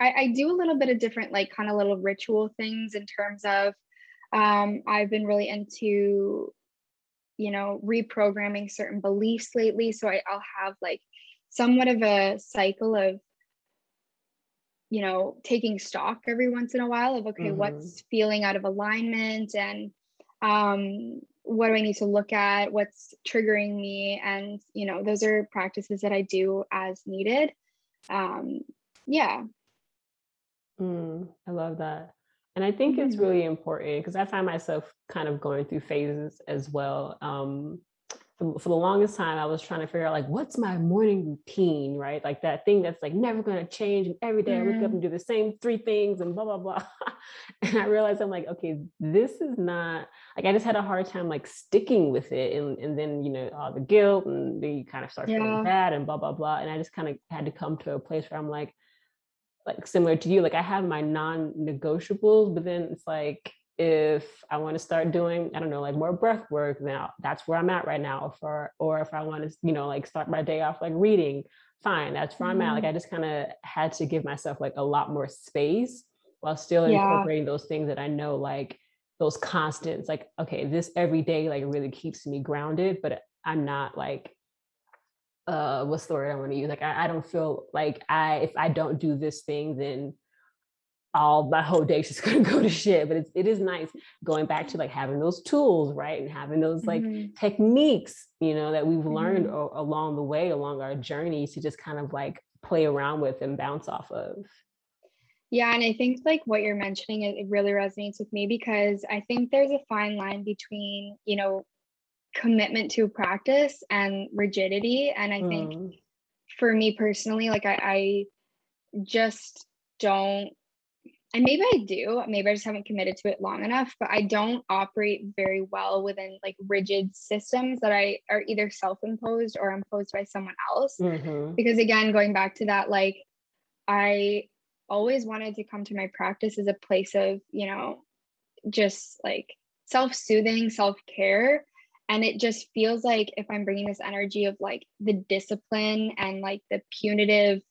I, I do a little bit of different like kind of little ritual things in terms of um, I've been really into, you know, reprogramming certain beliefs lately. So I, I'll have like somewhat of a cycle of you know taking stock every once in a while of okay mm-hmm. what's feeling out of alignment and um, what do i need to look at what's triggering me and you know those are practices that i do as needed um, yeah mm, i love that and i think mm-hmm. it's really important because i find myself kind of going through phases as well um, for, for the longest time, I was trying to figure out like, what's my morning routine, right? Like that thing that's like never going to change. And every day mm-hmm. I wake up mm-hmm. and do the same three things and blah, blah, blah. and I realized I'm like, okay, this is not like, I just had a hard time like sticking with it. And, and then, you know, all the guilt and then you kind of start yeah. feeling bad and blah, blah, blah. And I just kind of had to come to a place where I'm like, like similar to you, like I have my non-negotiables, but then it's like, if I want to start doing, I don't know, like more breath work, now that's where I'm at right now. For or if I want to, you know, like start my day off like reading, fine, that's where mm-hmm. I'm at. Like mm-hmm. I just kind of had to give myself like a lot more space while still yeah. incorporating those things that I know, like those constants. Like, okay, this every day like really keeps me grounded, but I'm not like uh what's the word I want to use? Like I, I don't feel like I if I don't do this thing, then all my whole day's just gonna go to shit. But it's it is nice going back to like having those tools, right? And having those like mm-hmm. techniques, you know, that we've mm-hmm. learned o- along the way, along our journey to just kind of like play around with and bounce off of. Yeah, and I think like what you're mentioning, it, it really resonates with me because I think there's a fine line between, you know, commitment to practice and rigidity. And I think mm. for me personally, like I, I just don't and maybe I do, maybe I just haven't committed to it long enough, but I don't operate very well within like rigid systems that I are either self-imposed or imposed by someone else. Mm-hmm. Because again, going back to that, like I always wanted to come to my practice as a place of, you know, just like self-soothing, self-care. And it just feels like if I'm bringing this energy of like the discipline and like the punitive,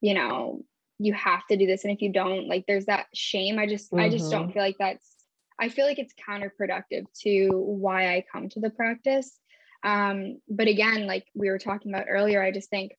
you know, you have to do this and if you don't like there's that shame i just mm-hmm. i just don't mm-hmm. feel like that's i feel like it's counterproductive to why i come to the practice um but again like we were talking about earlier i just think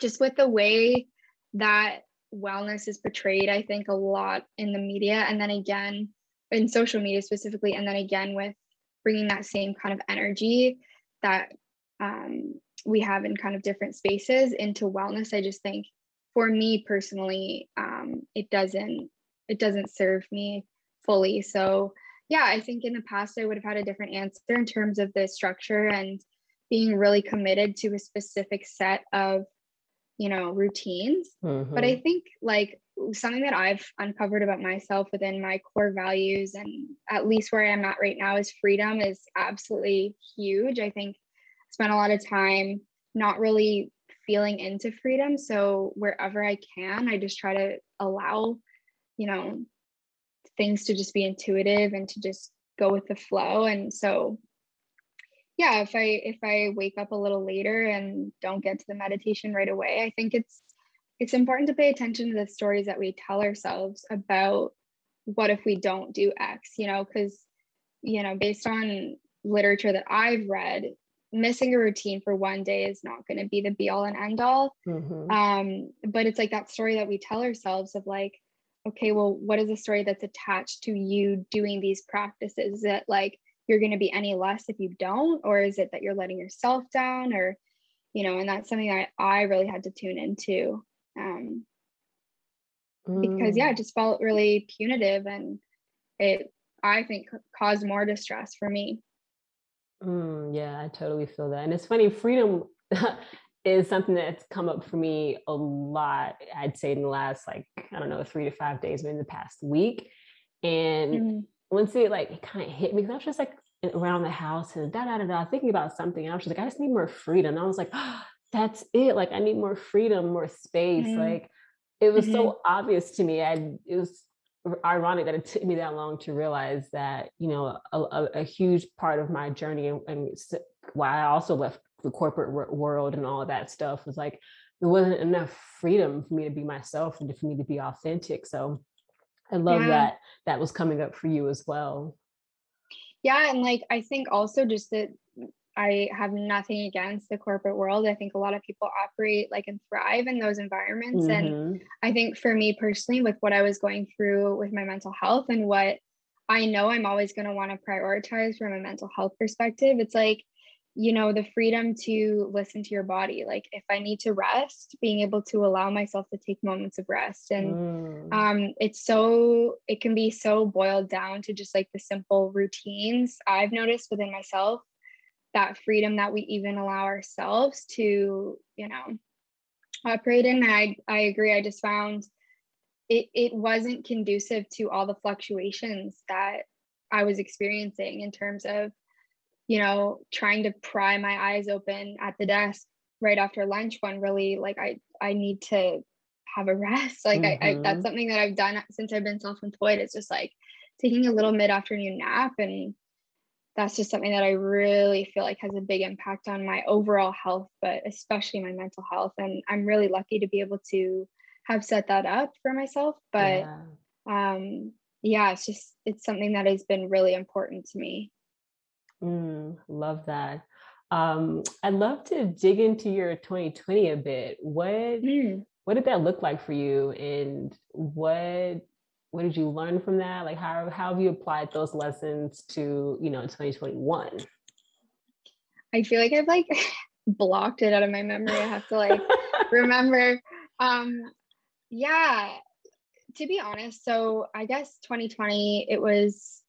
just with the way that wellness is portrayed, I think, a lot in the media. And then again, in social media specifically. And then again, with bringing that same kind of energy that um, we have in kind of different spaces into wellness. I just think for me personally, um, it doesn't it doesn't serve me fully. So yeah, I think in the past I would have had a different answer in terms of the structure and being really committed to a specific set of you know routines mm-hmm. but i mm-hmm. think like something that i've uncovered about myself within my core values and at least where i'm at right now is freedom is absolutely huge. I think I spent a lot of time not really feeling into freedom. So wherever i can i just try to allow you know things to just be intuitive and to just go with the flow. And so yeah if i if i wake up a little later and don't get to the meditation right away i think it's it's important to pay attention to the stories that we tell ourselves about what if we don't do x you know because you know based on literature that i've read missing a routine for one day is not going to be the be all and end all mm-hmm. um but it's like that story that we tell ourselves of like okay well what is the story that's attached to you doing these practices? That like you're going to be any less if you don't? Or is it that you're letting yourself down? Or you know and that's something I, I really had to tune into um, mm. because yeah it mm. just felt really punitive and it i think caused more distress for me mm, yeah i totally feel that and it's funny freedom is something that's come up for me a lot i'd say in the last like i don't know three to five days maybe in the past week and mm once it like it kind of hit me because I was just like around the house and da da da da thinking about something. And I was just like, I just need more freedom. And I was like, oh, that's it. Like I need more freedom, more space. Mm-hmm. Like it was mm-hmm. so obvious to me. I it was ironic that it took me that long to realize that you know a, a, a huge part of my journey and, and, why I also left the corporate world and all of that stuff was like there wasn't enough freedom for me to be myself and for me to be authentic. So I love yeah. that that was coming up for you as well. Yeah. And like, I think also just that I have nothing against the corporate world. I think a lot of people operate like and thrive in those environments. Mm-hmm. And I think for me personally, with what I was going through with my mental health and what I know I'm always going to want to prioritize from a mental health perspective, it's like you know the freedom to listen to your body like if i need to rest being able to allow myself to take moments of rest and mm. um it's so it can be so boiled down to just like the simple routines i've noticed within myself that freedom that we even allow ourselves to you know operate in i i agree i just found it it wasn't conducive to all the fluctuations that i was experiencing in terms of you know, trying to pry my eyes open at the desk right after lunch when really like I I need to have a rest. Like mm-hmm. I, I that's mm-hmm. something that I've done since I've been self-employed. It's just like taking a little mid-afternoon nap and that's just something that I really feel like has a big impact on my overall health, but especially my mental health. And I'm really lucky to be able to have set that up for myself. But yeah. um yeah, it's just it's something that has been really important to me. Mm, love that. Um, I'd love to dig into your 2020 a bit. What mm. what did that look like for you, and what what did you learn from that? Like how how have you applied those lessons to you know 2021? I feel like I've like blocked it out of my memory. I have to like remember. Um, yeah, to be honest, so I guess 2020 it was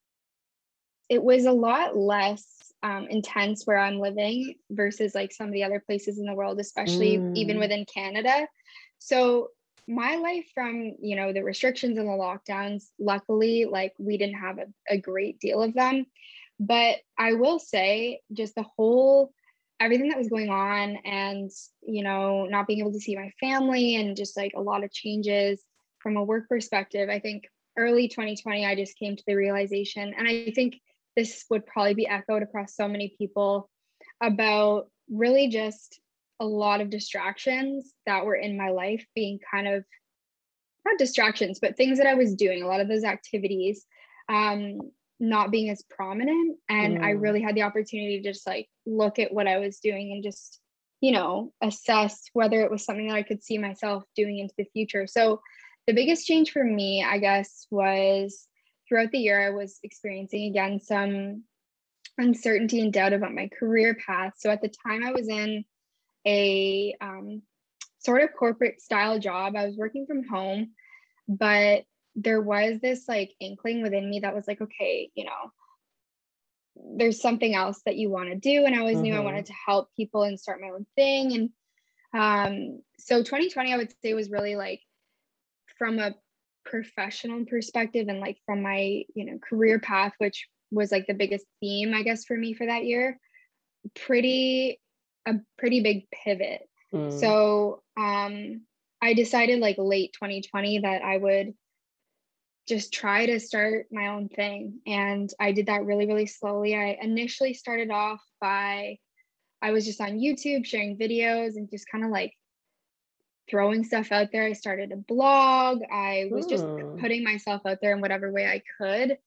it was a lot less um, intense where I'm living versus like some of the other places in the world, especially mm. even within Canada. So my life from you know the restrictions and the lockdowns, luckily, like we didn't have a, a great deal of them. But I will say, just the whole everything that was going on, and you know, not being able to see my family, and just like a lot of changes from a work perspective. I think early 2020, I just came to the realization, and I think this would probably be echoed across so many people about really just a lot of distractions that were in my life being kind of not distractions but things that i was doing a lot of those activities um not being as prominent and mm. i really had the opportunity to just like look at what i was doing and just you know, assess whether it was something that I could see myself doing into the future. So the biggest change for me, I guess, was throughout the year, I was experiencing again some uncertainty and doubt about my career path. So at the time, I was in a um, sort of corporate style job. I was working from home, but there was this like inkling within me that was like, okay, you know, there's something else that you want to do. And I always mm-hmm. knew I mm-hmm. wanted to help people and start my own thing. And um, so 2020, I would say was really like from a professional perspective and like from my, you know, career path, which was like the biggest theme, I guess, for me for that year, pretty, a pretty big pivot. Mm. So um, I decided like late 2020 that I would just try to start my own thing. And I did that really, really slowly. I initially started off by, I was just on YouTube sharing videos and just kind of like throwing stuff out there. I started a blog. I was just hmm. putting myself out there in whatever way I could.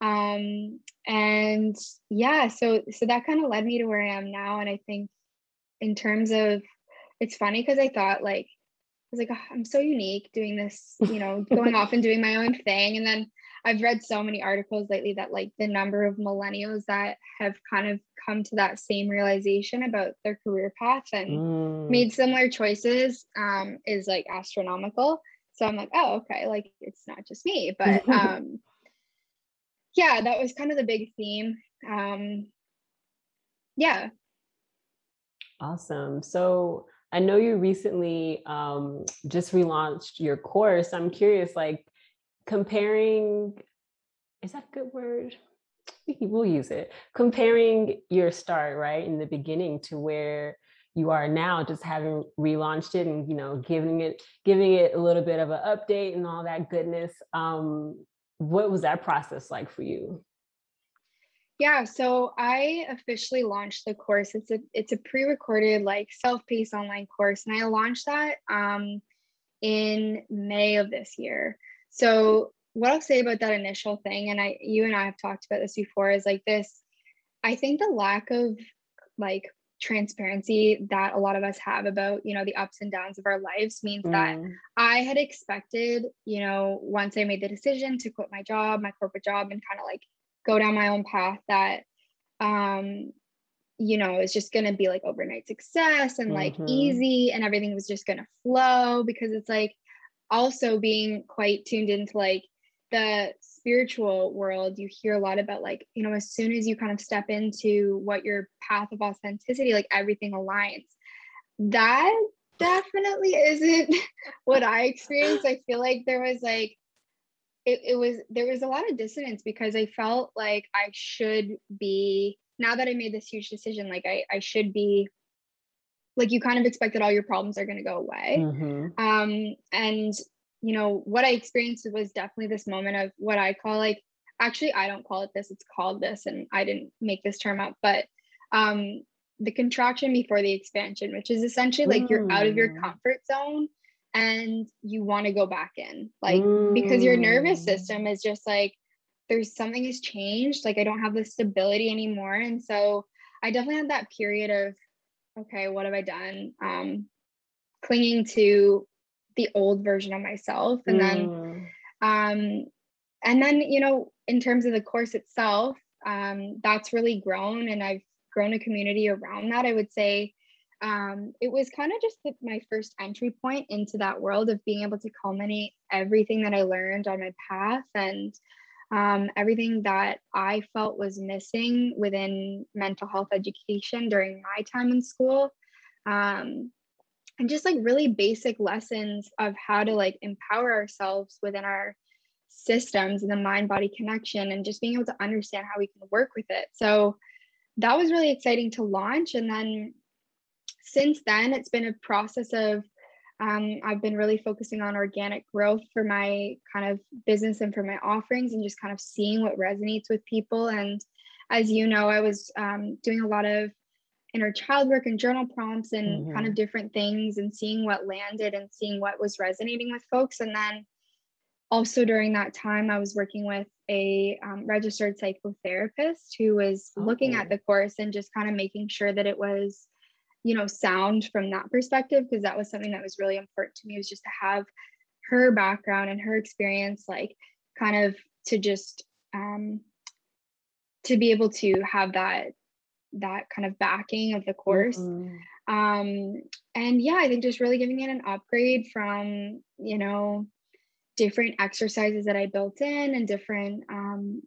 Um, and yeah, so so that kind of led me to where I am now. And I think in terms of it's funny because I thought like I was like, oh, I'm so unique doing this, you know, going off and doing my own thing. And then I've read so many articles lately that like the number of millennials that have kind of come to that same realization about their career path and mm. made similar choices um, is like astronomical. So I'm like, oh, okay, like it's not just me, but um, yeah, that was kind of the big theme. Um, yeah. Awesome. So I know you recently um, just relaunched your course. I'm curious, like comparing, is that a good word? We'll use it. Comparing your start, right, in the beginning to where you are now, just having relaunched it and you know giving it giving it a little bit of an update and all that goodness. Um, what was that process like for you? Yeah, so I officially launched the course. It's a it's a pre-recorded like self-paced online course, and I launched that um, in May of this year. So what I'll say about that initial thing, and I you and I have talked about this before, is like this. I think the lack of like transparency that a lot of us have about you know the ups and downs of our lives means mm. that i had expected you know once i made the decision to quit my job my corporate job and kind of like go down my own path that um you know it's just going to be like overnight success and like mm-hmm. easy and everything was just going to flow because it's like also being quite tuned into like the spiritual world you hear a lot about like you know as soon as you kind of step into what your path of authenticity like everything aligns that definitely isn't what i experienced i feel like there was like it, it was there was a lot of dissonance because I felt like I should be now that I made this huge decision, like I, I should be like you kind of expect that all your problems are going to go away. Mm-hmm. Um, and you know what I experienced was definitely this moment of what I call like actually I don't call it this, it's called this, and I didn't make this term up, but um, the contraction before the expansion, which is essentially like mm. you're out of your mm. comfort zone and you want to go back in like mm. because your nervous mm. system is just like there's something has changed like i don't have the stability anymore and so i definitely had that period of okay what have i done um clinging to the old version of myself and mm. then um and then you know in terms of the course itself um that's really grown and i've grown a community around that i would say um, it was kind of just the, my first entry point into that world of being able to culminate everything that I learned on my path and um, everything that I felt was missing within mental health education during my time in school. Um, and just like really basic lessons of how to like empower ourselves within our systems and the mind body connection and just being able to understand how we can work with it. So that was really exciting to launch. And then since then, it's been a process of um, I've been really focusing on organic growth for my kind of business and for my offerings and just kind of seeing what resonates with people. And as you know, I was um, doing a lot of inner child work and journal prompts and mm-hmm. kind of different things and seeing what landed and seeing what was resonating with folks. And then also during that time, I was working with a um, registered psychotherapist who was looking at the course and just kind of making sure that it was you know, sound from that perspective because that was something that was really important to me was just to have her background and her experience, like kind of to just um, to be able to have that that kind of backing of the course. Mm-hmm. Um, and yeah, I think just really giving it an upgrade from, you know, different exercises that I built in and different um,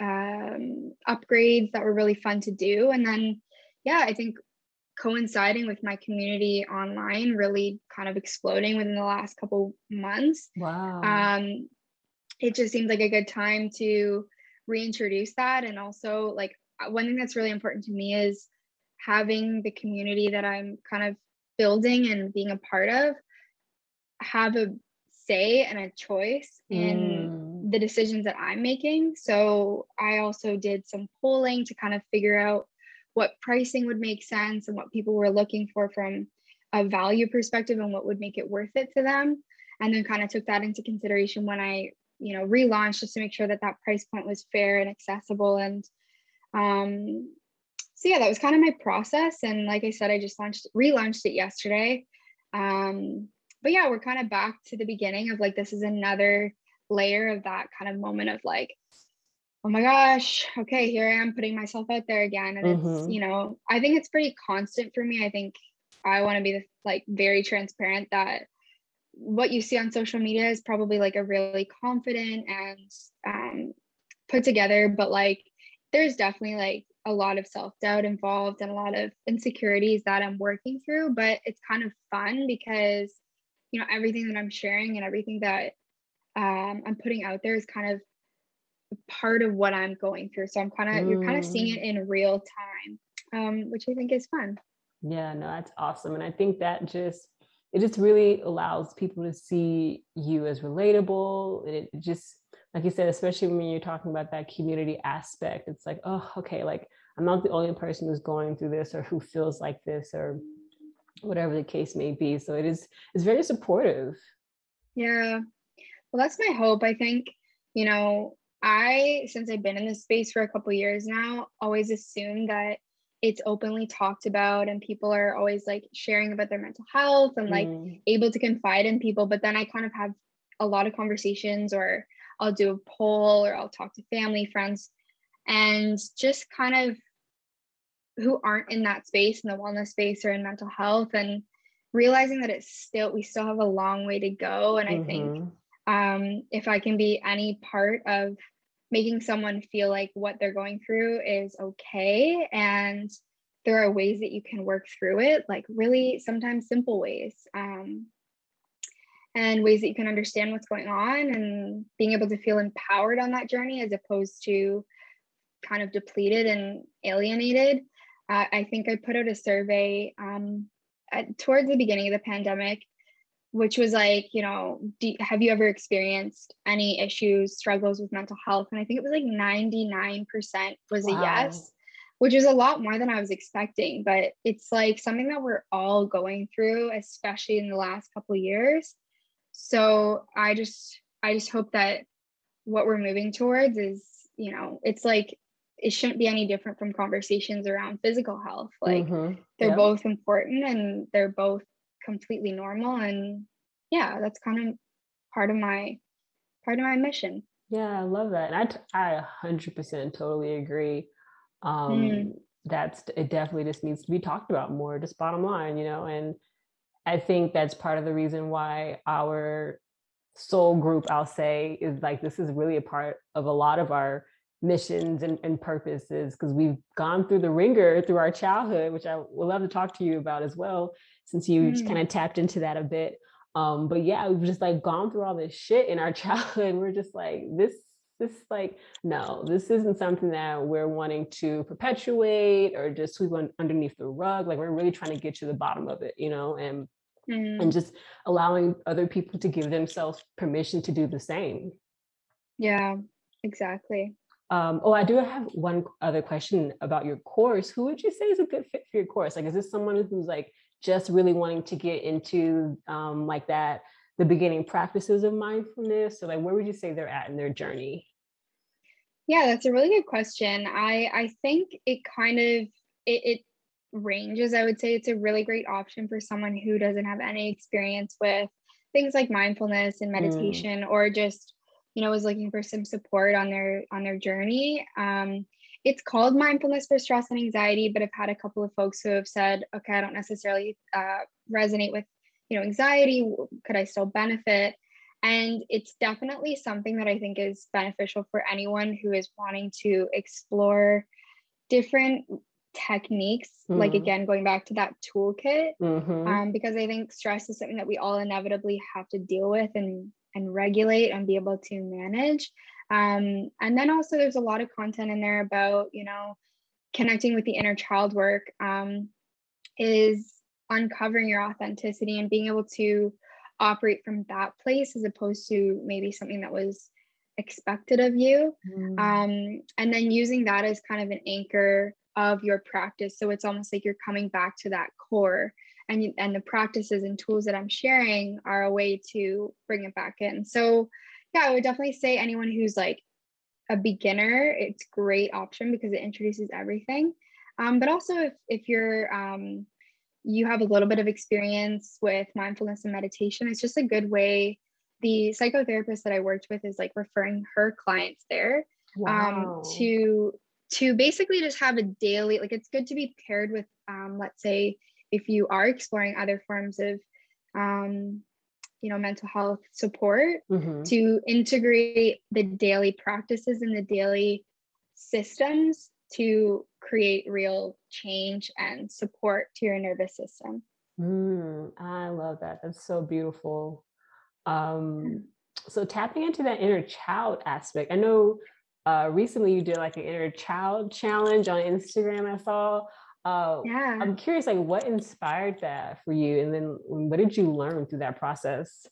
um, upgrades that were really fun to do. And then, yeah, I think coinciding with my community online really kind of exploding within the last couple months. Wow. Um, it just seemed like a good time to reintroduce that. And also, like, one thing that's really important to me is having the community that I'm kind of building and being a part of have a say and a choice in mm. the decisions that I'm making. So I also did some polling to kind of figure out what pricing would make sense and what people were looking for from a value perspective and what would make it worth it to them. And then kind of took that into consideration when I, you know, relaunched just to make sure that that price point was fair and accessible. And um, so yeah, that was kind of my process. And like I said, I just launched, relaunched it yesterday. Um, but yeah, we're kind of back to the beginning of like this is another layer of that kind of moment of like, oh my gosh, okay, here I am putting myself out there again. And mm-hmm. it's, you know, I think it's pretty constant for me. I think I want to be like very transparent that what you see on social media is probably like a really confident and um, put together, but like there's definitely like a lot of self-doubt involved and a lot of insecurities that I'm working through, but it's kind of fun because you know everything that i'm sharing and everything that um, i'm putting out there is kind of part of what i'm going through so i'm kind of mm. you're kind of seeing it in real time um, which i think is fun yeah no that's awesome and i think that just it just really allows people to see you as relatable and it just like you said especially when you're talking about that community aspect it's like oh okay like i'm not the only person who's going through this or who feels like this or whatever the case may be. So it is it's very supportive. Yeah. Well, that's my hope. I think, you know, I since I've been in this space for a couple years now, always assume that it's openly talked about and people are always like sharing about their mental health and like mm. able to confide in people, but then I kind of have a lot of conversations or I'll do a poll or I'll talk to family, friends and just kind of who aren't in that space in the wellness space or in mental health and realizing that it's still we still have a long way to go and mm-hmm. i think mm-hmm. Um, if i can be any part of making someone feel like what they're going through is okay. And there are ways that you can work through it like really sometimes simple ways um, and ways that you can understand what's going on and being able to feel empowered on that journey as opposed to kind of depleted and alienated. Uh, I think I put out a survey um, at, towards the beginning of the pandemic, which was like, you know, do, have you ever experienced any issues, struggles with mental health? And I think it was like 99% was wow. a yes, which is a lot more than I was expecting. But it's like something that we're all going through, especially in the last couple years. So I just, I just hope that what we're moving towards is, you know, it's like it shouldn't be any different from conversations around physical health. Like mm-hmm. they're yep. both important and they're both completely normal. And yeah, that's kind of part of my part of my mission. Yeah, I love that. And I, I 100% totally agree. Um, mm. That's it. Definitely just needs to be talked about more. Just bottom line, you know. And I think that's part of the reason why our soul group, I'll say, is like this is really a part of a lot of our missions and, and purposes because we've gone through the ringer through our childhood, which I would love to talk to you about as well, since you mm. kind of tapped into that a bit. Um, but yeah, we've just like gone through all this shit in our childhood. We're just like, this, this like, no, this isn't something that we're wanting to perpetuate or just sweep underneath the rug. Like we're really trying to get to the bottom of it, you know, and mm. and just allowing other people to give themselves permission to do the same. Yeah, exactly. Um, oh, I do have one other question about your course. Who would you say is a good fit for your course? Like, is this someone who's like just really wanting to get into um, like that, the beginning practices of mindfulness? So, like, where would you say they're at in their journey? Yeah, that's a really good question. I I think it kind of it, it ranges, I would say it's a really great option for someone who doesn't have any experience with things like mindfulness and mm. meditation mm. or just you know was looking for some support on their on their journey um, it's called mindfulness for stress and anxiety but i've had a couple of folks who have said okay i don't necessarily uh, resonate with you know anxiety could i still benefit and it's definitely something that i think is beneficial for anyone who is wanting to explore different techniques mm-hmm. like again going back to that toolkit mm-hmm. um, because i think stress is something that we all inevitably have to deal with and and regulate and be able to manage um, and then also there's a lot of content in there about you know connecting with the inner child work um, is uncovering your authenticity and being able to operate from that place as opposed to maybe something that was expected of you mm. um, and then using that as kind of an anchor of your practice. So it's almost like you're coming back to that core and, and the practices and tools that I'm sharing are a way to bring it back in. So yeah, I would definitely say anyone who's like a beginner, it's great option because it introduces everything. Um, but also if, if you're, um, you have a little bit of experience with mindfulness and meditation, it's just a good way. The psychotherapist that I worked with is like referring her clients there um, wow. um, to to basically just have a daily like it's good to be paired with um, let's say if you are exploring other forms of um, you know mental health support mm-hmm. to integrate the daily practices and the daily systems to create real change and support to your nervous system mm, i love that that's so beautiful um, so tapping into that inner child aspect i know uh, recently you did like an inner child challenge on Instagram. I saw. Uh, yeah. I'm curious, like, what inspired that for you, and then what did you learn through that process?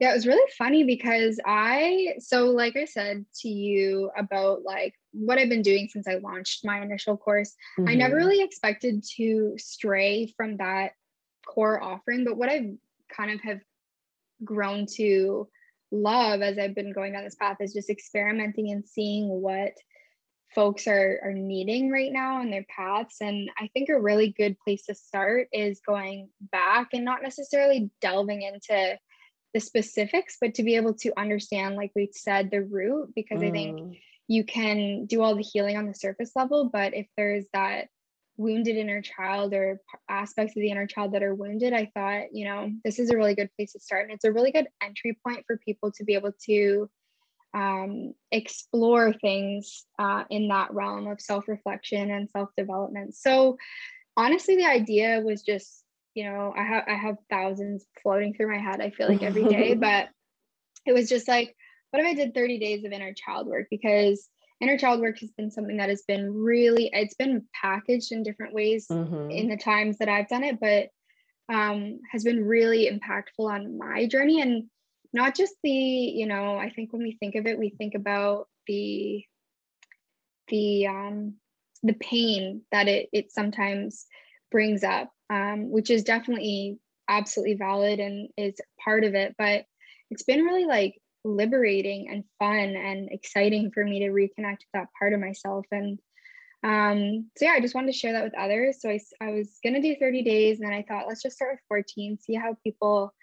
Yeah, it was really funny because I, so like I said to you about like what I've been doing since I launched my initial course, mm-hmm. I never mm-hmm. really expected to stray from that core offering. But what I've kind of have grown to love as I've been going down this path is just experimenting and seeing what folks are are needing right now in their paths and i think a really good place to start is going back and not necessarily delving into the specifics but to be able to understand like we said the root because mm. i think mm. you can do all the healing on the surface level but if there's that wounded inner child or aspects of the inner child that are wounded, I thought, you know, this is a really good place to start. And it's a really good entry point for people to be able to um, explore things uh, in that realm of self reflection and self development. So, honestly, the idea was just, you know, I have I have thousands floating through my head. I feel like every day, but it was just like, what if I did 30 days of inner child work? Because inner child work has been something that has been really it's been packaged in different ways mm-hmm. in the times that i've done it but um, has been really impactful on my journey and not just the you know i think when we think of it we think about the the um the pain that it it sometimes brings up um which is definitely absolutely valid and is part of it but it's been really like liberating and fun and exciting for me to reconnect with that part of myself. And um so yeah i just wanted to share that with others. So i, I was to do 30 days and then i thought let's just start with 14 see how people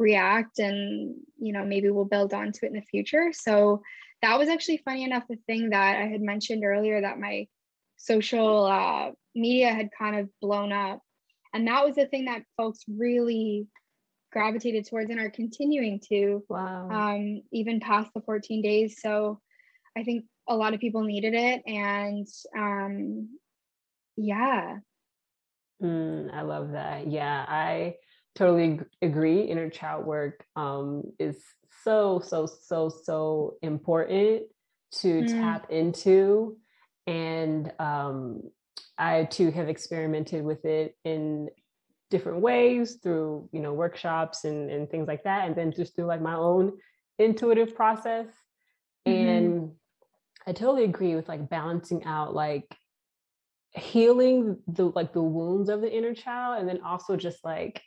react and you know maybe we'll build onto it in the future so that was actually funny enough the thing that i had mentioned earlier that my social uh, media had kind of blown up and that was the thing that folks really gravitated towards and are continuing to wow. um, even past the 14 days. So I think a lot of people needed it. And um, yeah. Mm, I love that. Yeah, I totally agree. Inner child work um, is so, so, so, so important to mm. tap into. And um, I too have experimented with it in different ways through you know workshops and, and things like that and then just through like my own intuitive process mm-hmm. and i totally agree with like balancing out like healing the like the wounds of the inner child and then also just like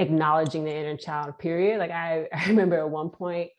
acknowledging the inner child period like i, I remember at one point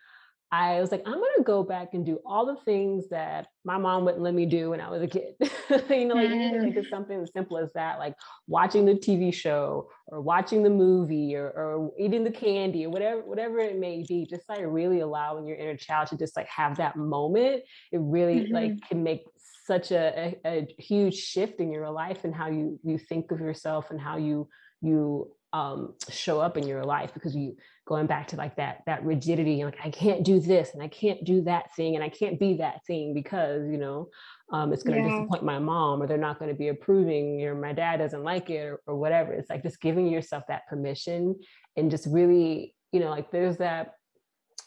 i was like i'm going to go back and do all the things that my mom wouldn't let me do when I was a kid. you know, like mm. something as simple as that, like watching the TV show or watching the movie or, or eating the candy or whatever, whatever it may be, just like really allowing your inner child to just like have that moment. It really mm-hmm. like can make such a, a, a huge shift in your life and how you you think of yourself and how you you um, show up in your life because you going back to like that that rigidity like i can't do this and i can't do that thing and i can't be that thing because you know um, it's going to yeah. disappoint my mom or they're not going to be approving or my dad doesn't like it or, or whatever it's like just giving yourself that permission and just really you know like there's that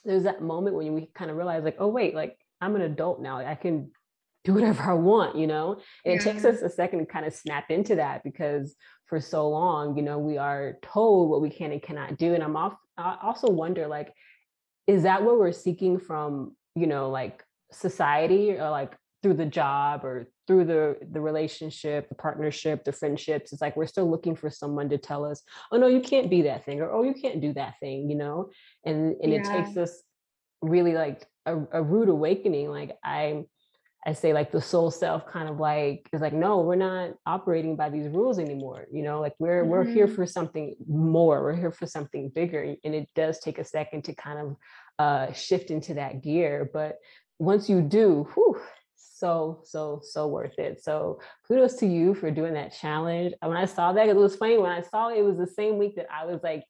there's that moment when we kind of realize like oh wait like i'm an adult now like, i can do whatever I want, you know? And yeah. it takes us a second to kind of snap into that because for so long, you know, we are told what we can and cannot do. And I'm off, I also wonder, like, is that what we're seeking from, you know, like society or like through the job or through the the relationship the partnership the friendships it's like we're still looking for someone to tell us oh no you can't be that thing or oh you can't do that thing you know and and yeah. it takes us really like a, a rude awakening like i I say like the soul self kind of like is like, no, we're not operating by these rules anymore. You know, like we're mm-hmm. we're here mm-hmm. for something more. We're here for something bigger. And it does take a second to kind of uh shift into that gear. But once you do, whew, so, so, so worth it. So kudos to you for doing that challenge. When I saw that, it was funny. When I saw it, it was the same week that I was like,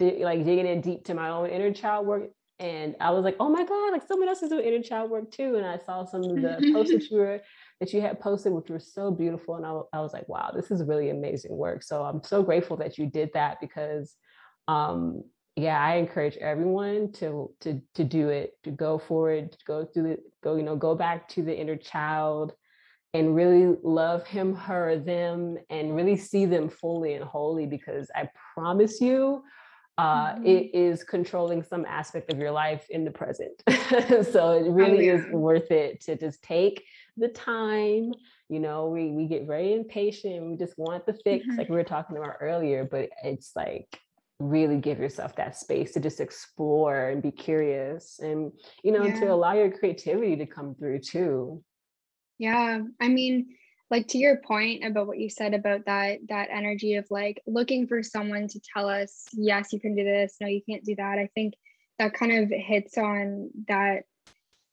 like digging in deep to my own inner child work and I was like, oh my God, like someone else is doing inner child work too. And I saw some of the posts that you were that you had posted, which were so beautiful. And I, I was like, wow, this is really amazing work. So I'm so grateful that you did that because um yeah, I encourage everyone to to to do it, to go forward, to go through it, go, you know, go back to the inner child and really love him, her, them, and really see them fully and wholly because I promise you uh, mm-hmm. it is controlling some aspect of your life in the present. so it really oh, yeah. is worth it to just take the time. You know, we we get very impatient. We just want the fix, mm-hmm. like we were talking about earlier. But it's like really give yourself that space to just explore and be curious, and you know, yeah. to allow your creativity to come through too. Yeah, I mean like to your point about what you said about that that energy of like looking for someone to tell us yes you can do this no you can't do that i think that kind of hits on that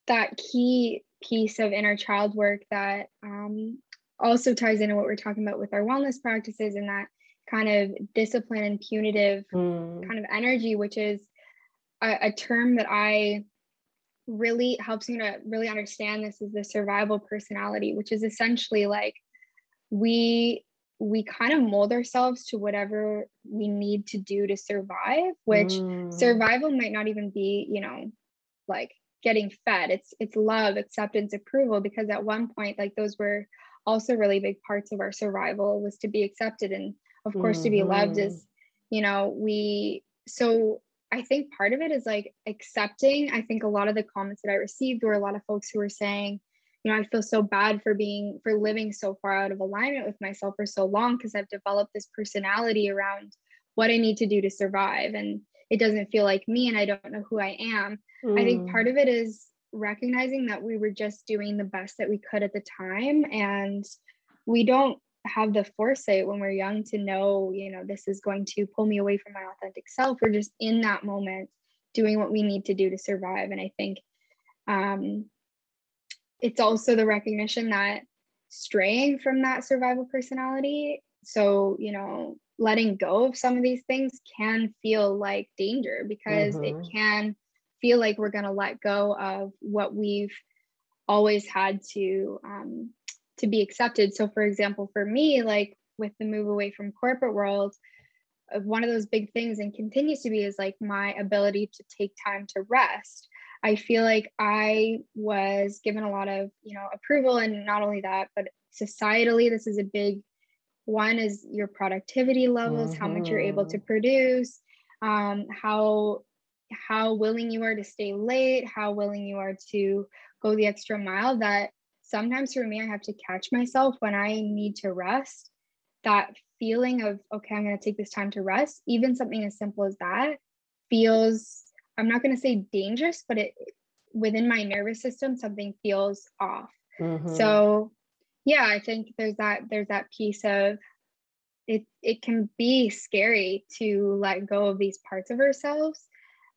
that key piece of inner child work that um, also ties into what we're talking about with our wellness practices and that kind of discipline and punitive mm. kind of energy which is a, a term that i really helps me to really understand this is the survival personality, which is essentially like we we kind of mold ourselves to whatever we need to do to survive which mm. survival might not even be you know like getting fed it's it's love acceptance approval because at one point like those were also really big parts of our survival was to be accepted and of course mm-hmm. to be loved is mm-hmm. you know we so I think part of it is like accepting. I think a lot of the comments that I received were a lot of folks who were saying, you know, I feel so bad for being, for living so far out of alignment with myself for so long because I've developed this personality around what I need to do to survive. And it doesn't feel like me and I don't know who I am. Mm. I think part of it is recognizing that we were just doing the best that we could at the time. And we don't have the foresight when we're young to know, you know, this is going to pull me away from my authentic self. We're just in that moment doing what we need to do to survive. And I think um, it's also the recognition that straying from that survival personality, so, you know, letting go of some of these things can feel like danger because mm-hmm. it can feel like we're going to let go of what we've always had to um, to be accepted. So, for example, for me, like with the move away from corporate world, uh, one of those big things and continues to be is like my ability to take time to rest. I feel like I was given a lot of, you know, approval and not only that, but societally this is a big one is your productivity levels, mm-hmm. how much you're able to mm-hmm. produce, um, how how willing you are to stay late, how willing you are to go the extra mile that sometimes for me, I have to catch myself when I need to rest. That feeling of, okay, I'm going to take this time to rest, even something as simple as that feels, I'm not going to say dangerous, but it within my nervous system, something feels off. Mm-hmm. So yeah, I think there's that there's that piece of it it can be scary to let go of these parts of ourselves.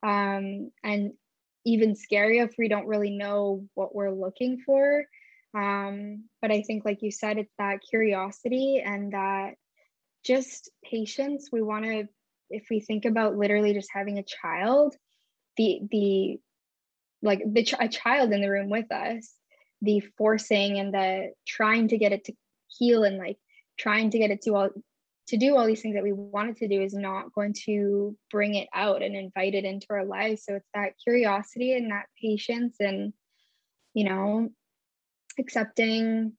Um, and even scarier if we don't really know what we're looking for. Um, but I think, like you said, it's that curiosity and that just patience. We want to, if we think about literally just having a child, the the like the ch- a child in the room with us, the forcing and the trying to get it to heal and like trying to get it to all to do all these things that we wanted to do is not going to bring it out and invite it into our lives. So it's that curiosity and that patience and, you know, accepting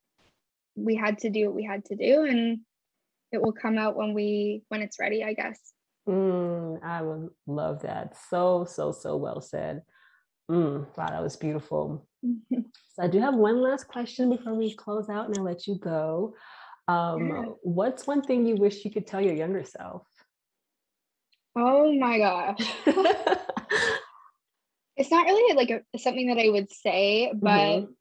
we had to do what we had to do and it will come out when we when it's ready, I guess. Mm, I would love that. So, so, so well said. Mm, wow, that was beautiful. so I do have one last question before we close out and I let you go. Um, yeah. What's one thing you wish you could tell your younger self? Oh my gosh. it's not really like a, something that I would say, but mm-hmm.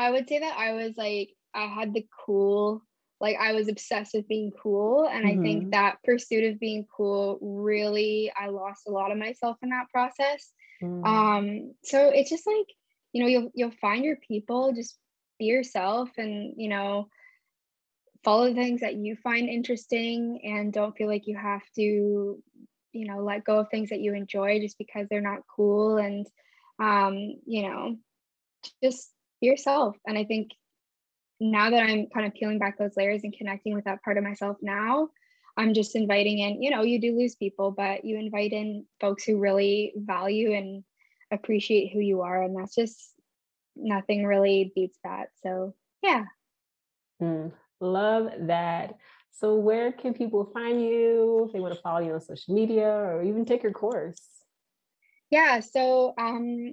I would say that I was like, I had the cool, like, I was obsessed with being cool. And mm-hmm. I think mm-hmm. that pursuit of being cool really, I lost a lot of myself in that process. Mm. Um, so it's just like, you know, you'll you'll find your people, just be yourself and, you know, follow the things that you find interesting and don't feel like you have to you know let go of things that you enjoy just because they're not cool and um you know just yourself. And i think now that i'm kind of peeling back those layers and connecting with that part of myself now i'm just inviting in you know you do lose people but you invite in folks who really value and appreciate who you are. And that's just nothing really beats that. So yeah. Mm, Love that. So, where can people find you if they want to follow you on social media or even take your course? Yeah, so um,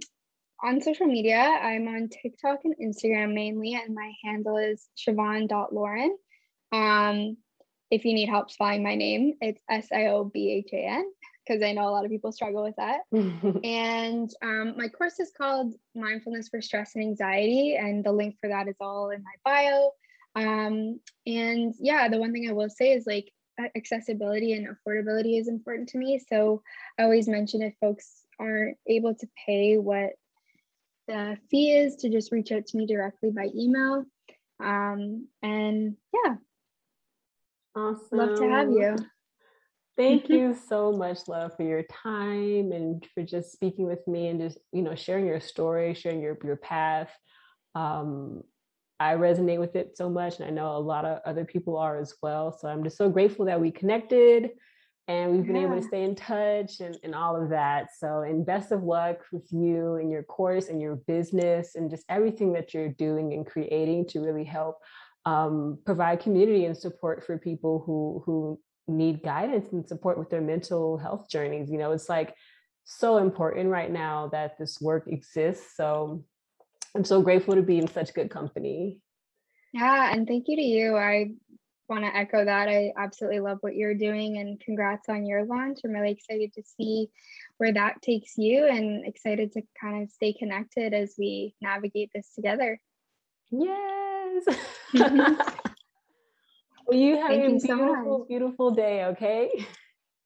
on social media, I'm on TikTok and Instagram mainly, and my handle is siobhan.lauren. Um, if you need help spelling my name, it's S I O B H A N, because I know a lot of people struggle with that. and um, my course is called Mindfulness for Stress and Anxiety, and the link for that is all in my bio. Um, and yeah, the one thing I will say is like accessibility and affordability is important to me. So I always mention if folks aren't able to pay what the fee is to just reach out to me directly by email. Um, and yeah. Awesome. Love to have you. Thank you so much, love, for your time and for just speaking with me and just, you know, sharing your story, sharing your your path. Um, I resonate with it so much. And I know a lot of other people are as well. So I'm just so grateful that we connected and we've been yeah. able to stay in touch and, and all of that. So, and best of luck with you and your course and your business and just everything that you're doing and creating to really help um, provide community and support for people who who need guidance and support with their mental health journeys. You know, it's like so important right now that this work exists. So I'm so grateful to be in such good company. Yeah, and thank you to you. I want to echo that. I absolutely love what you're doing and congrats on your launch. I'm really excited to see where that takes you and excited to kind of stay connected as we navigate this together. Yes. well, you have thank a you beautiful, so beautiful day, okay?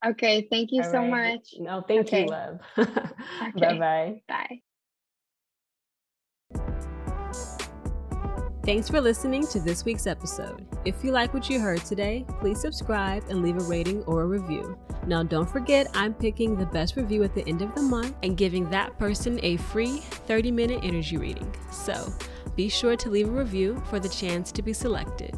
Okay, thank you All so right. much. No, thank okay. you, love. okay. Bye-bye. Bye. Thanks for listening to this week's episode. If you like what you heard today, please subscribe and leave a rating or a review. Now, don't forget, I'm picking the best review at the end of the month and giving that person a free 30 minute energy reading. So be sure to leave a review for the chance to be selected.